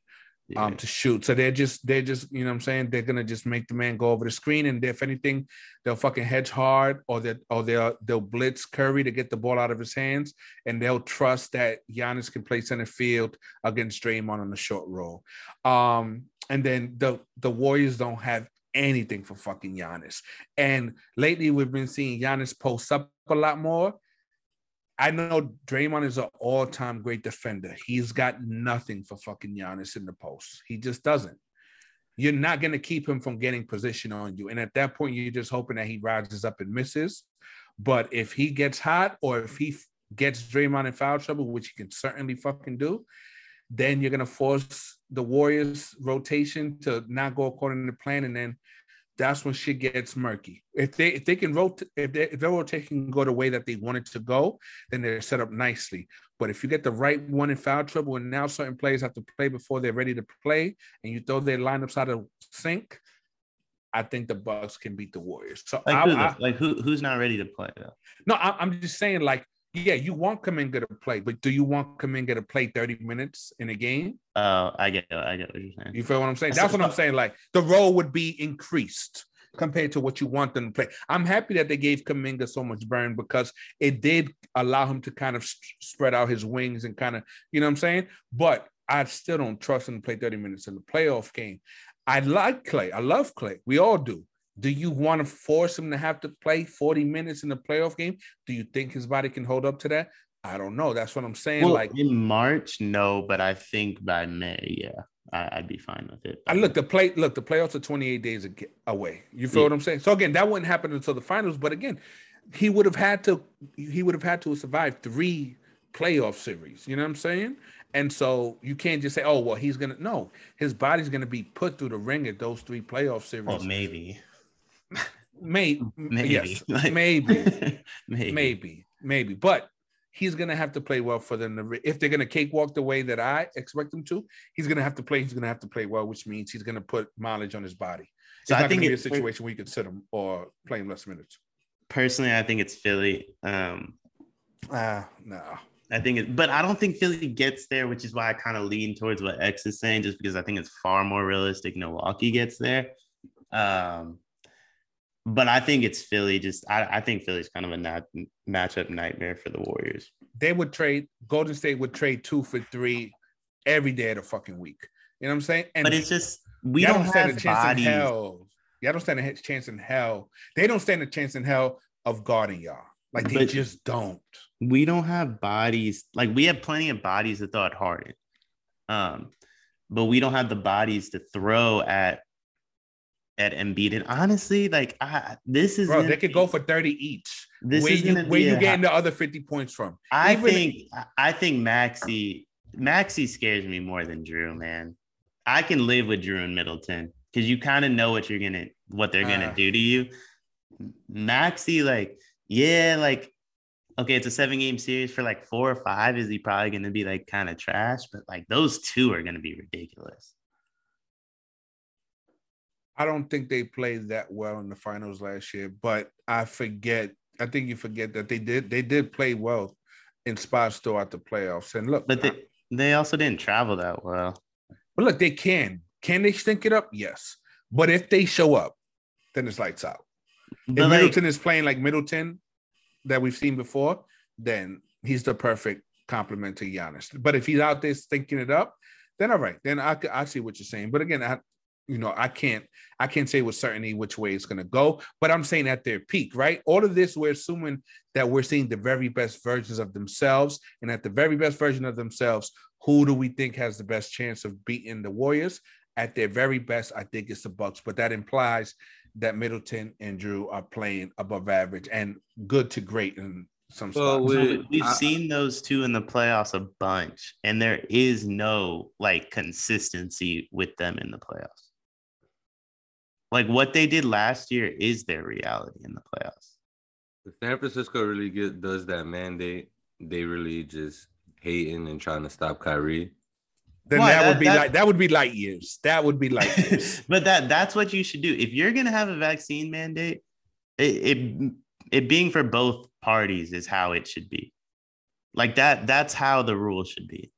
um to shoot. So they're just they're just you know what I'm saying they're gonna just make the man go over the screen and if anything they'll fucking hedge hard or that or they'll they'll blitz Curry to get the ball out of his hands and they'll trust that Giannis can play center field against Draymond on the short roll. Um and then the the Warriors don't have anything for fucking Giannis. And lately we've been seeing Giannis post up a lot more. I know Draymond is an all-time great defender. He's got nothing for fucking Giannis in the post. He just doesn't. You're not going to keep him from getting position on you. And at that point, you're just hoping that he rises up and misses. But if he gets hot or if he gets Draymond in foul trouble, which he can certainly fucking do, then you're going to force the Warriors rotation to not go according to plan. And then that's when shit gets murky. If they if they can rotate if, they, if their rotation can go the way that they want it to go, then they're set up nicely. But if you get the right one in foul trouble, and now certain players have to play before they're ready to play, and you throw their lineups out of sync, I think the Bucks can beat the Warriors. So Like, I, who, I- like who, who's not ready to play though? no, I, I'm just saying, like, yeah, you want Kuminga to play, but do you want Kuminga to play 30 minutes in a game? Oh, I get, I get what you're saying. You feel what I'm saying? That's what I'm saying. Like the role would be increased compared to what you want them to play. I'm happy that they gave Kuminga so much burn because it did allow him to kind of s- spread out his wings and kind of, you know what I'm saying? But I still don't trust him to play 30 minutes in the playoff game. I like Klay. I love Klay. We all do. Do you want to force him to have to play 40 minutes in the playoff game? Do you think his body can hold up to that? I don't know. That's what I'm saying. Well, like in March, no, but I think by May, yeah, I, I'd be fine with it. I look the play. Look, the playoffs are 28 days away. You feel Yeah. what I'm saying? So again, that wouldn't happen until the finals. But again, he would have had to. He would have had to survive three playoff series. You know what I'm saying? And so you can't just say, "Oh, well, he's gonna." No, his body's gonna be put through the ring at those three playoff series. Well, maybe. May, Maybe. yes, Like- maybe, maybe. maybe, maybe. But he's gonna have to play well for them to. Re- if they're gonna cakewalk the way that I expect them to, he's gonna have to play. He's gonna have to play well, which means he's gonna put mileage on his body. It's So not I think gonna be a situation where you can sit him or play him less minutes. personally, I think it's Philly. Um, Ah, no. I think it, but I don't think Philly gets there, which is why I kind of lean towards what X is saying, just because I think it's far more realistic Milwaukee gets there. Um, but I think it's Philly. Just I, I think Philly's kind of a nat- matchup nightmare for the Warriors. They would trade. Golden State would trade two for three every day of the fucking week. You know what I'm saying? And But it's just we y'all don't stand a chance bodies. in hell. Y'all don't stand a chance in hell. They don't stand a chance in hell of guarding y'all. Like they But- just don't. we don't have bodies like we have plenty of bodies to throw at Harden. Um, but we don't have the bodies to throw at at Embiid. And honestly, like I, this is Bro, they could be- go for 30 each. This where is you where you getting the other 50 points from? I even- think I think Maxey Maxey scares me more than Jrue, man. I can live with Jrue and Middleton because you kind of know what you're gonna what they're gonna Ah. do to you. Maxey, like, yeah, like okay, it's a seven game series for like four or five. Is he probably gonna be like kind of trash? But like those two are gonna be ridiculous. I don't think they played that well in the finals last year, but I forget. I think you forget that they did. They did play well in spots throughout the playoffs. And look, But they, they also didn't travel that well. but look, they can. Can they stink it up? Yes. But if they show up, then it's lights out. If But like, Middleton is playing like Middleton that we've seen before, then he's the perfect complement to Giannis. But if he's out there stinking it up, then all right, then I, I see what you're saying. But again, I you know I can't I can't say with certainty which way it's going to go. But I'm saying at their peak, right? All of this, we're assuming that we're seeing the very best versions of themselves, and at the very best version of themselves, who do we think has the best chance of beating the Warriors? At their very best, I think it's the Bucks, but that implies that Middleton and Jrue are playing above average and good to great in some Well, spots. So we- we've I- seen those two in the playoffs a bunch, and there is no like consistency with them in the playoffs. Like what they did last year is their reality in the playoffs. If San Francisco really get does that mandate, they really just hating and trying to stop Kyrie. then Why? that, That- would be that- like that would be light years. That would be light years. but that that's what you should do. If you're gonna have a vaccine mandate, it, it it being for both parties is how it should be. Like that, that's how the rule should be.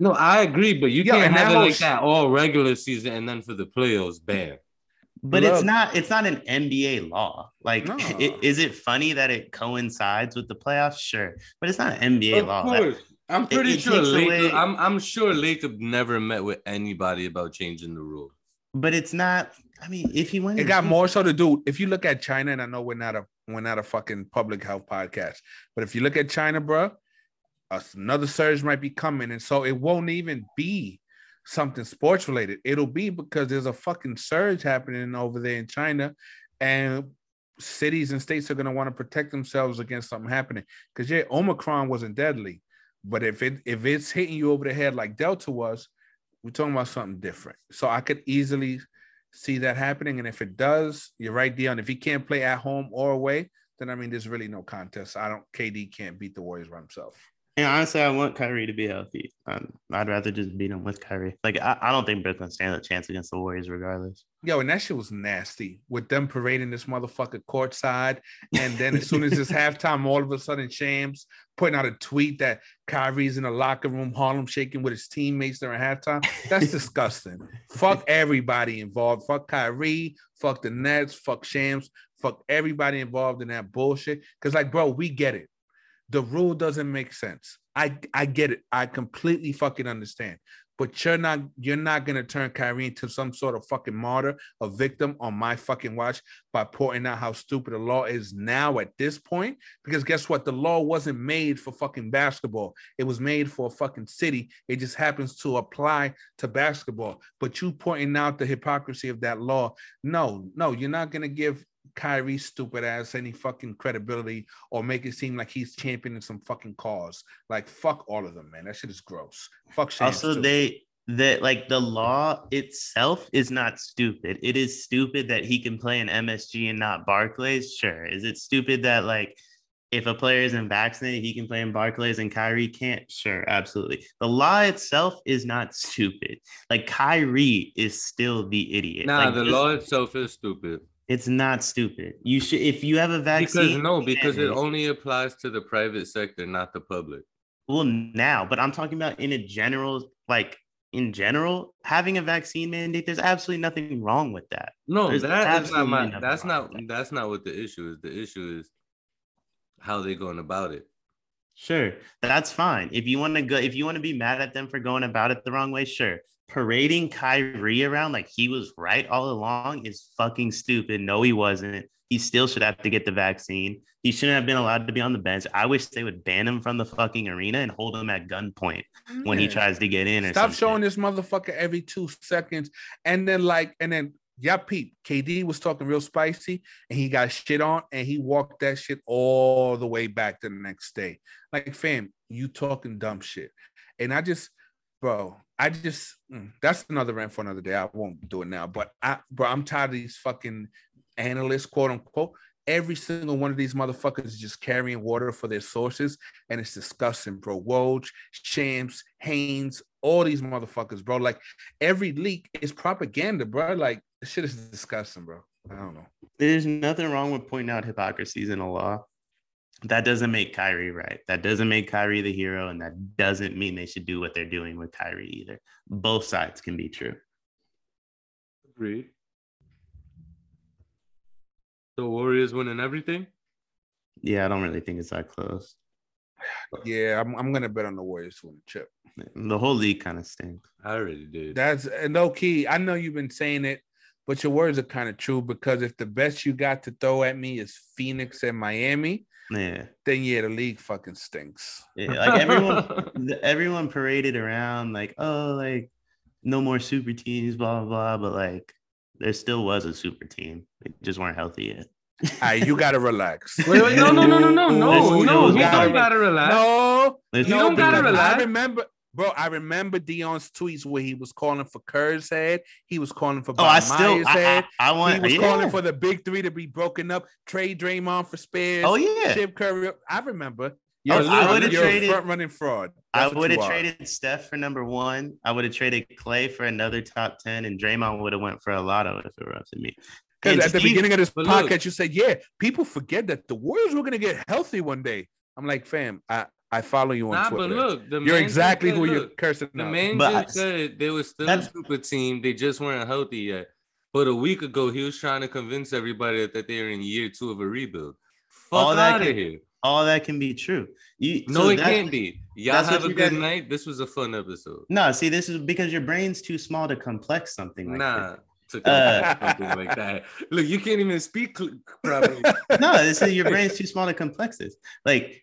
No, I agree, but you Yeah, can't have that it like sh- that all regular season and then for the playoffs, bam. But Look. it's not it's not an NBA law. Like No. i- is it funny that it coincides with the playoffs? Sure. But it's not an NBA Of law. That- course. I'm pretty it sure takes Latham, away- I'm I'm sure Latham never met with anybody about changing the rule. but it's not I mean, if he went it got more so to do. If you look at China, and I know we're not a we're not a fucking public health podcast, but if you look at China, bro, another surge might be coming, and so it won't even be something sports related. It'll be because there's a fucking surge happening over there in China, and cities and states are gonna want to protect themselves against something happening. Because yeah, Omicron wasn't deadly, but if it if it's hitting you over the head like Delta was, we're talking about something different. So I could easily see that happening. And if it does, you're right, Dion. If he can't play at home or away, then I mean, there's really no contest. I don't. KD can't beat the Warriors by himself. And honestly, I want Kyrie to be healthy. Um, I'd rather just beat him with Kyrie. Like I, I don't think Brooklyn stands a chance against the Warriors regardless. Yo, and that shit was nasty with them parading this motherfucker courtside. And then as soon as it's halftime, all of a sudden Shams putting out a tweet that Kyrie's in the locker room, Harlem shaking with his teammates during halftime. That's disgusting. fuck everybody involved. Fuck Kyrie. Fuck the Nets. Fuck Shams. Fuck everybody involved in that bullshit. Because, like, bro, we get it. The rule doesn't make sense. I I get it. I completely fucking understand. But you're not you're not gonna turn Kyrie into some sort of fucking martyr, a victim on my fucking watch by pointing out how stupid the law is now at this point. Because guess what? The law wasn't made for fucking basketball. It was made for a fucking city. It just happens to apply to basketball. But you pointing out the hypocrisy of that law. No, no, you're not gonna give Kyrie stupid ass any fucking credibility or make it seem like he's championing some fucking cause. Like fuck all of them, man. That shit is gross. Fuck Shams Also, too. they that like the law itself is not stupid. It is stupid that he can play an MSG and not Barclays. Sure. Is it stupid that like if a player isn't vaccinated, he can play in Barclays and Kyrie can't? Sure, absolutely. The law itself is not stupid. Like Kyrie is still the idiot. Nah, Like, the this- law itself is stupid. It's not stupid. You should if you have a vaccine. Because no, because it only applies to the private sector, not the public. well now, but I'm talking about in a general like in general having a vaccine mandate. There's absolutely nothing wrong with that. No, There's that is not my. That's not. that. That's not what the issue is. The issue is how they're going about it. Sure, that's fine. If you want to go, if you want to be mad at them for going about it the wrong way, sure. Parading Kyrie around like he was right all along is fucking stupid. No, he wasn't. He still should have to get the vaccine. He shouldn't have been allowed to be on the bench. I wish they would ban him from the fucking arena and hold him at gunpoint when he tries to get in. Or Stop showing shit. this motherfucker every two seconds. And then like, and then yeah, peep. KD was talking real spicy and he got shit on and he walked that shit all the way back to the next day. Like, fam, you talking dumb shit. And I just, bro, I just mm, that's another rant for another day. I won't do it now. But I bro, I'm tired of these fucking analysts, quote unquote. Every single one of these motherfuckers is just carrying water for their sources, and it's disgusting, bro. Woj, Shams, Haynes, all these motherfuckers, bro. Like every leak is propaganda, bro. Like shit is disgusting, bro. I don't know. There's nothing wrong with pointing out hypocrisies in a law. That doesn't make Kyrie right. That doesn't make Kyrie the hero, and that doesn't mean they should do what they're doing with Kyrie either. Both sides can be true. Agreed. The Warriors winning everything. Yeah, I don't really think it's that close. Yeah, I'm, I'm gonna bet on the Warriors to win the chip. The whole league kind of stinks. I already do. That's no key. I know you've been saying it, but your words are kind of true because if the best you got to throw at me is Phoenix and Miami, Yeah, then yeah, the league fucking stinks. yeah like everyone, everyone paraded around like, oh, like no more super teams, blah blah blah. But like, there still was a super team. They just weren't healthy yet. All right, you gotta relax. wait, wait, no, no, no, no, no, no, Ooh, no. you gotta- don't gotta relax. No, You don't gotta relax. I remember, bro. I remember Dion's tweets where he was calling for Kerr's head. He was calling for Oh, I still, Myers' I, head. I, I he want. was yeah. calling for the big three to be broken up. Trade Draymond for Spears. Oh yeah, Chip Curry. I remember. Oh, You're, I would've you're a traded- front running fraud. I That's what would have traded Steph for number one. I would have traded Clay for another top ten, and Draymond would have went for a lotto if it were up to me. Because And at the beginning of this podcast, look- you said, "Yeah, people forget that the Warriors were going to get healthy one day." I'm like, "Fam, I I follow you on Nah, Twitter. but look, the you're man exactly who said, you're look, cursing The out." man But just said they were still a That's- super team. They just weren't healthy yet. But a week ago, he was trying to convince everybody that they were in year two of a rebuild. All Fuck that out of can- here. All that can be true. You No, so it can't be. Y'all have a you good guys- night. This was a fun episode. No, see, this is because your brain's too small to complex something like nah, to Uh, something like that. Look, you can't even speak properly. No, this is your brain's too small to complex this. Like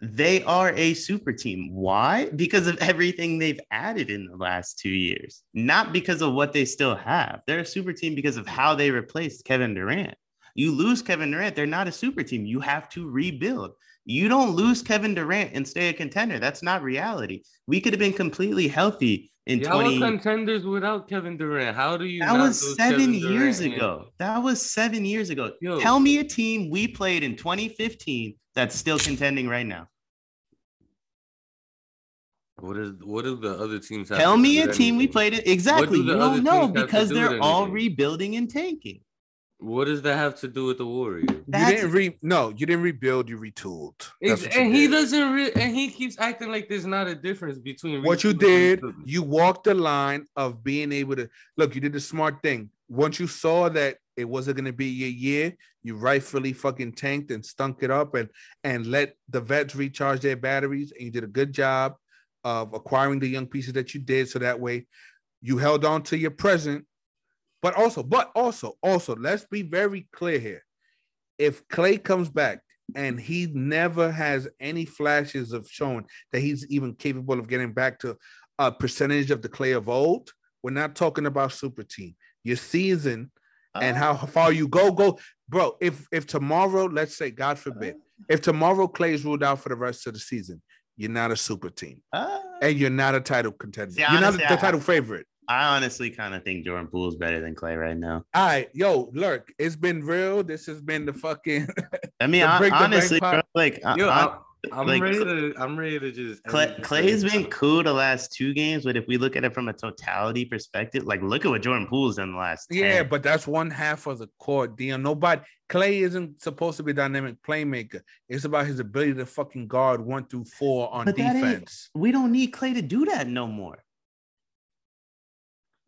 they are a super team. Why? Because of everything they've added in the last two years, not because of what they still have. They're a super team because of how they replaced Kevin Durant. You lose Kevin Durant, they're not a super team. You have to rebuild. You don't lose Kevin Durant and stay a contender. That's not reality. We could have been completely healthy in Y'all 20. contenders without Kevin Durant. How do you? That not was seven Kevin years Durant? ago. That was seven years ago. Yo. Tell me a team we played in 2015 that's still contending right now. What is? What do the other teams have? Tell to me do a with team we played it. Exactly. do You don't know teams have to because do they're all rebuilding and tanking. What does that have to do with the Warriors? you That's- didn't re no, you didn't rebuild. You retooled. That's Ex- what you and he did. doesn't. Re- and he keeps acting like there's not a difference between What you did, you walked the line of being able to look. You did the smart thing. Once you saw that it wasn't going to be your year, you rightfully fucking tanked and stunk it up and and let the vets recharge their batteries. And you did a good job of acquiring the young pieces that you did. So that way, you held on to your present. But also, but also, also, let's be very clear here. If Klay comes back and he never has any flashes of showing that he's even capable of getting back to a percentage of the Klay of old, we're not talking about super team. Your season and Uh, how far you go, go bro. If if tomorrow, let's say, God forbid, if tomorrow Klay is ruled out for the rest of the season, you're not a super team, Uh, and you're not a title contender. See, you're not honestly, the I- title favorite. I honestly kind of think Jordan Poole is better than Klay right now. All right, yo, lurk. It's been real. This has been the fucking. I mean, The hon- break the bank honestly, bro, like, I- Yo, I- I, I'm like, ready to. I'm ready to just. Klay, end this Klay's thing. been cool the last two games, but if we look at it from a totality perspective, like look at what Jordan Poole's done the last. 10. yeah, but that's one half of the court. Dion, nobody. Klay isn't supposed to be a dynamic playmaker. It's about his ability to fucking guard one through four on But defense. we don't need Klay to do that no more.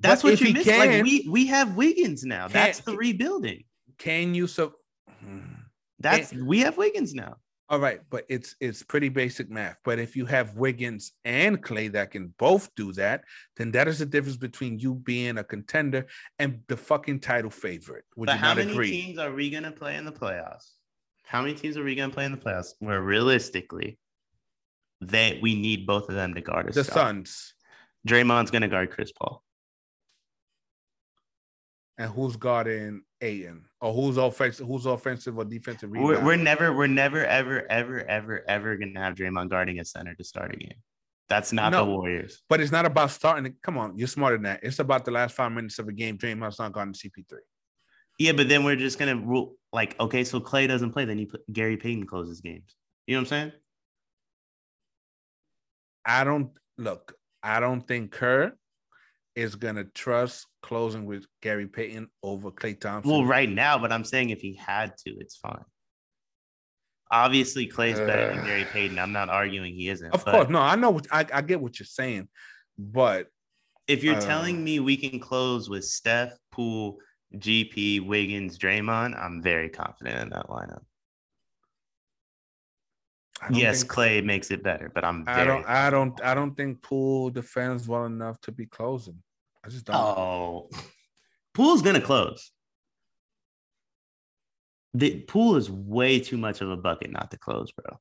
That's But what you he miss. can- Like we we have Wiggins now. Can't- That's the rebuilding. Can you so? Hmm. That's we have Wiggins now. All right, but it's it's pretty basic math. But if you have Wiggins and Klay that can both do that, then that is the difference between you being a contender and the fucking title favorite. Would But you how not many agree? teams are we gonna play in the playoffs? How many teams are we gonna play in the playoffs? Where realistically, that we need both of them to guard us. the Suns. Draymond's gonna guard Chris Paul. And who's guarding Ayton? Or who's offensive? Who's offensive or defensive? We're, we're never, we're never, ever, ever, ever, ever gonna have Draymond guarding a center to start a game. That's not No. the Warriors. But it's not about starting. Come on, you're smarter than that. It's about the last five minutes of a game. Draymond's not guarding CP3. Yeah, but then we're just gonna rule like, okay, so Klay doesn't play, then you put Gary Payton closes games. You know what I'm saying? I don't look. I don't think Kerr is gonna trust closing with Gary Payton over Klay Thompson. Well, right now, but I'm saying if he had to, it's fine. Obviously, Klay's better than Uh. Gary Payton. I'm not arguing he isn't. Of course, no, I know. What, I, I get what you're saying, but If you're Uh. telling me we can close with Steph, Poole, GP, Wiggins, Draymond, I'm very confident in that lineup. Yes, think- Klay makes it better, but I'm very I don't. I don't. I don't think Poole defends well enough to be closing. I just don't. Oh, Poole's gonna close. The Poole is way too much of a bucket not to close, bro.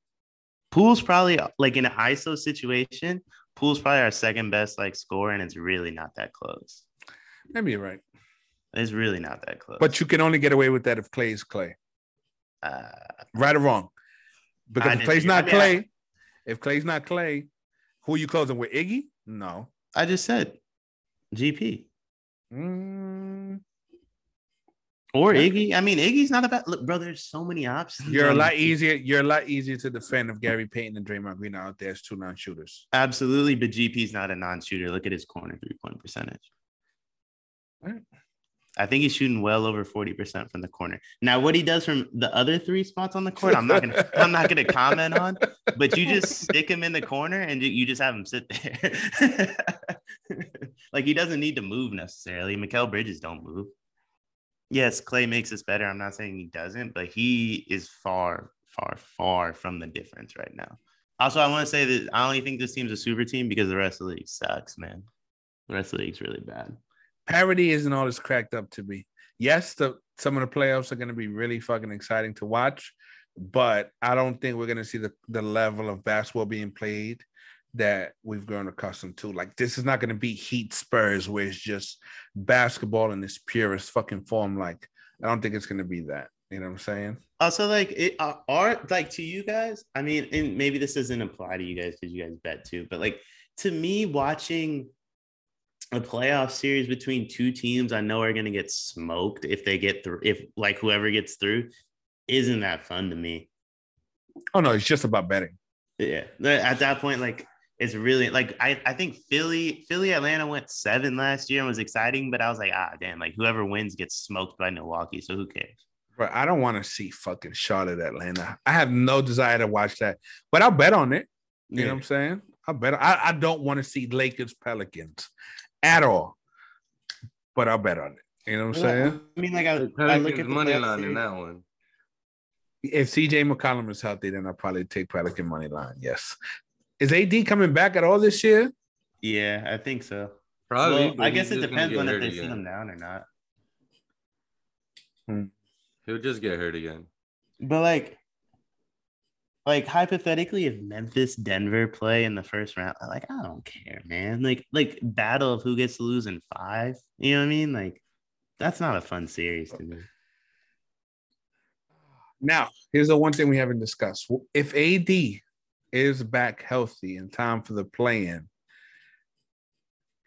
Poole's probably like in an ISO situation. Poole's probably our second best like scorer, and it's really not that close. Maybe you're right, It's really not that close. but you can only get away with that if Klay is Klay, uh, right or wrong. Because if Klay's not I- Klay, if Klay's not Klay, who are you closing with? Iggy? No. I just said GP Mm, or Yeah. Iggy. I mean, Iggy's not a bad look, bro. There's so many options. you're a lot easier. You're a lot easier to defend if Gary Payton and Draymond Green are out there as two non-shooters. Absolutely, but GP's not a non-shooter. Look at his corner three-point percentage. Right. I think he's shooting well over 40% from the corner. Now, what he does from the other three spots on the court, I'm not gonna I'm not gonna comment on, but you just stick him in the corner and you- just have him sit there. like he doesn't need to move necessarily. Mikal Bridges don't move. Yes, Klay makes us better. I'm not saying he doesn't, but he is far, far, far from the difference right now. Also, I want to say that I only think this team's a super team because the rest of the league sucks, man. The rest of the league's really bad. Parity isn't all it's cracked up to be. Yes, the some of the playoffs are going to be really fucking exciting to watch, but I don't think we're going to see the, the level of basketball being played that we've grown accustomed to. Like this is not going to be Heat Spurs where it's just basketball in its purest fucking form. Like I don't think it's going to be that. You know what I'm saying? Also, like it uh, are like to you guys. I mean, and maybe this doesn't apply to you guys because you guys bet too. But like to me, watching a playoff series between two teams I know are going to get smoked if they get through. If like whoever gets through, isn't that fun to me? Oh no, it's just about betting. Yeah. At that point, like it's really like I, I think Philly, Philly, Atlanta went seven last year and was exciting, but I was like, ah, damn, like whoever wins gets smoked by Milwaukee. So who cares? But I don't want to see fucking Charlotte, Atlanta. I have no desire to watch that, but I'll bet on it. You know what I'm saying? I bet. I, I don't want to see Lakers Pelicans at all, but I'll bet on it. You know what I'm saying? I mean, like I, I look at the money playoff line in that one. If CJ McCollum is healthy, then I'll probably take Pelican money line. Yes. Is AD coming back at all this year? Yeah, I think so. Probably. Well, I guess it depends on if they sit again. him down or not. Hmm. He'll just get hurt again. But like, like hypothetically, if Memphis, Denver play in the first round, like I don't care, man. Like, like battle of who gets to lose in five. You know what I mean? Like, that's not a fun series to me. Now, here's the one thing we haven't discussed. If AD is back healthy in time for the play-in,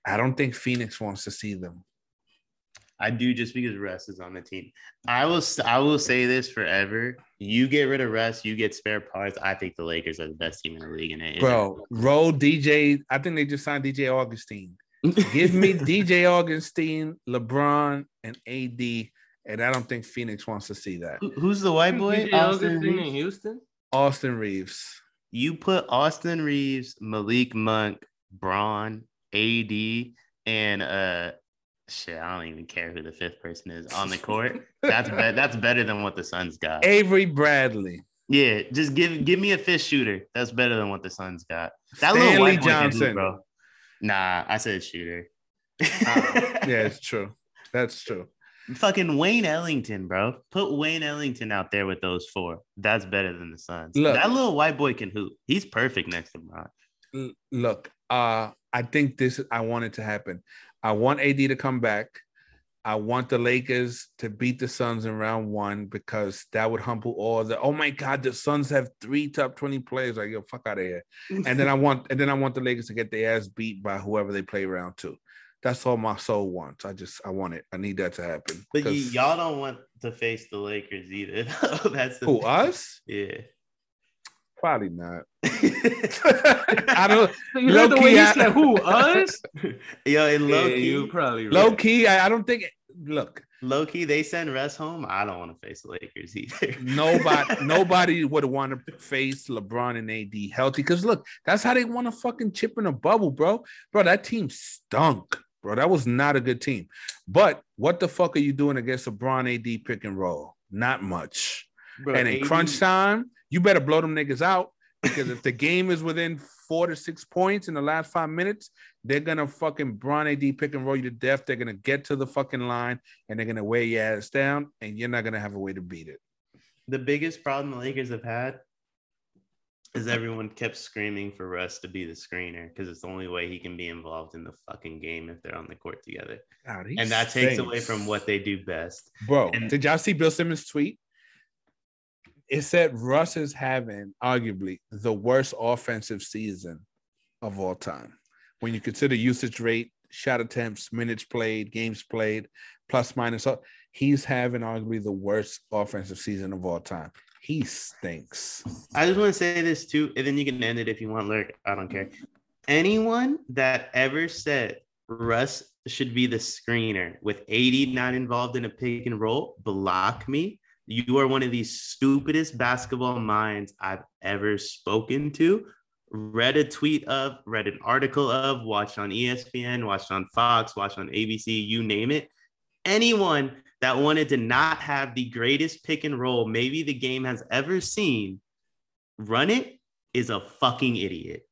I don't think Phoenix wants to see them. I do just because Russ is on the team. I will I will say this forever. You get rid of Russ, you get spare parts. I think the Lakers are the best team in the league in it. Bro, roll DJ. I think they just signed DJ Augustin. Give me DJ Augustin, LeBron, and AD. And I don't think Phoenix wants to see that. Who's the white boy? DJ Austin in Houston. Austin Reaves. You put Austin Reaves, Malik Monk, Bron, AD, and uh shit, I don't even care who the fifth person is on the court. That's be- that's better than what the Suns got. Avery Bradley. Yeah, just give give me a fifth shooter. That's better than what the Suns got. That Stanley little white boy can Johnson. hoop, bro. Nah, I said shooter. Yeah, it's true. That's true. Fucking Wayne Ellington, bro. Put Wayne Ellington out there with those four. That's better than the Suns. Look. that little white boy can hoop. He's perfect next to Bron. L- Look, uh, I think this I want it to happen. I want AD to come back. I want the Lakers to beat the Suns in round one because that would humble all the oh my god, the Suns have three top 20 players. Like, yo, fuck out of here. And then I want and then I want the Lakers to get their ass beat by whoever they play round two. That's all my soul wants. I just I want it. I need that to happen. But y- y'all don't want to face the Lakers either. That's the who thing. us? Yeah. Probably not. I don't You heard the Low-key, way he I- said, "Who us?" Yo, in low yeah, key, you probably right. low key. I, I don't think look, low key, they send Russ home. I don't want to face the Lakers either. Nobody, nobody would want to face LeBron and AD healthy. Because look, that's how they want to fucking chip in a bubble, bro. Bro, that team stunk, bro. That was not a good team. But what the fuck are you doing against LeBron AD pick and roll? Not much. Bro, and in AD crunch time, you better blow them niggas out because if the game is within four to six points in the last five minutes, they're gonna fucking Bron AD pick and roll you to death. They're gonna get to the fucking line and they're gonna weigh your ass down, and you're not gonna have a way to beat it. the biggest problem the Lakers have had is everyone kept screaming for Russ to be the screener because it's the only way he can be involved in the fucking game if they're on the court together. God, And that takes away from what they do best. Bro, and- did y'all see Bill Simmons' tweet? It said Russ is having arguably the worst offensive season of all time. When you consider usage rate, shot attempts, minutes played, games played, plus minus, uh, he's having arguably the worst offensive season of all time. He stinks. I just want to say this too, and then you can end it if you want, Lurk. I don't care. Anyone that ever said Russ should be the screener with AD not involved in a pick and roll, block me. You are one of the stupidest basketball minds I've ever spoken to. Read a tweet of, read an article of, watched on ESPN, watched on Fox, watched on ABC, you name it. Anyone that wanted to not have the greatest pick and roll maybe the game has ever seen run it is a fucking idiot.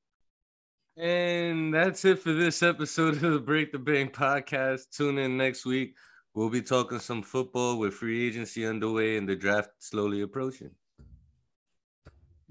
And that's it for this episode of the Break the Bank podcast. Tune in next week. We'll be talking some football with free agency underway and the draft slowly approaching.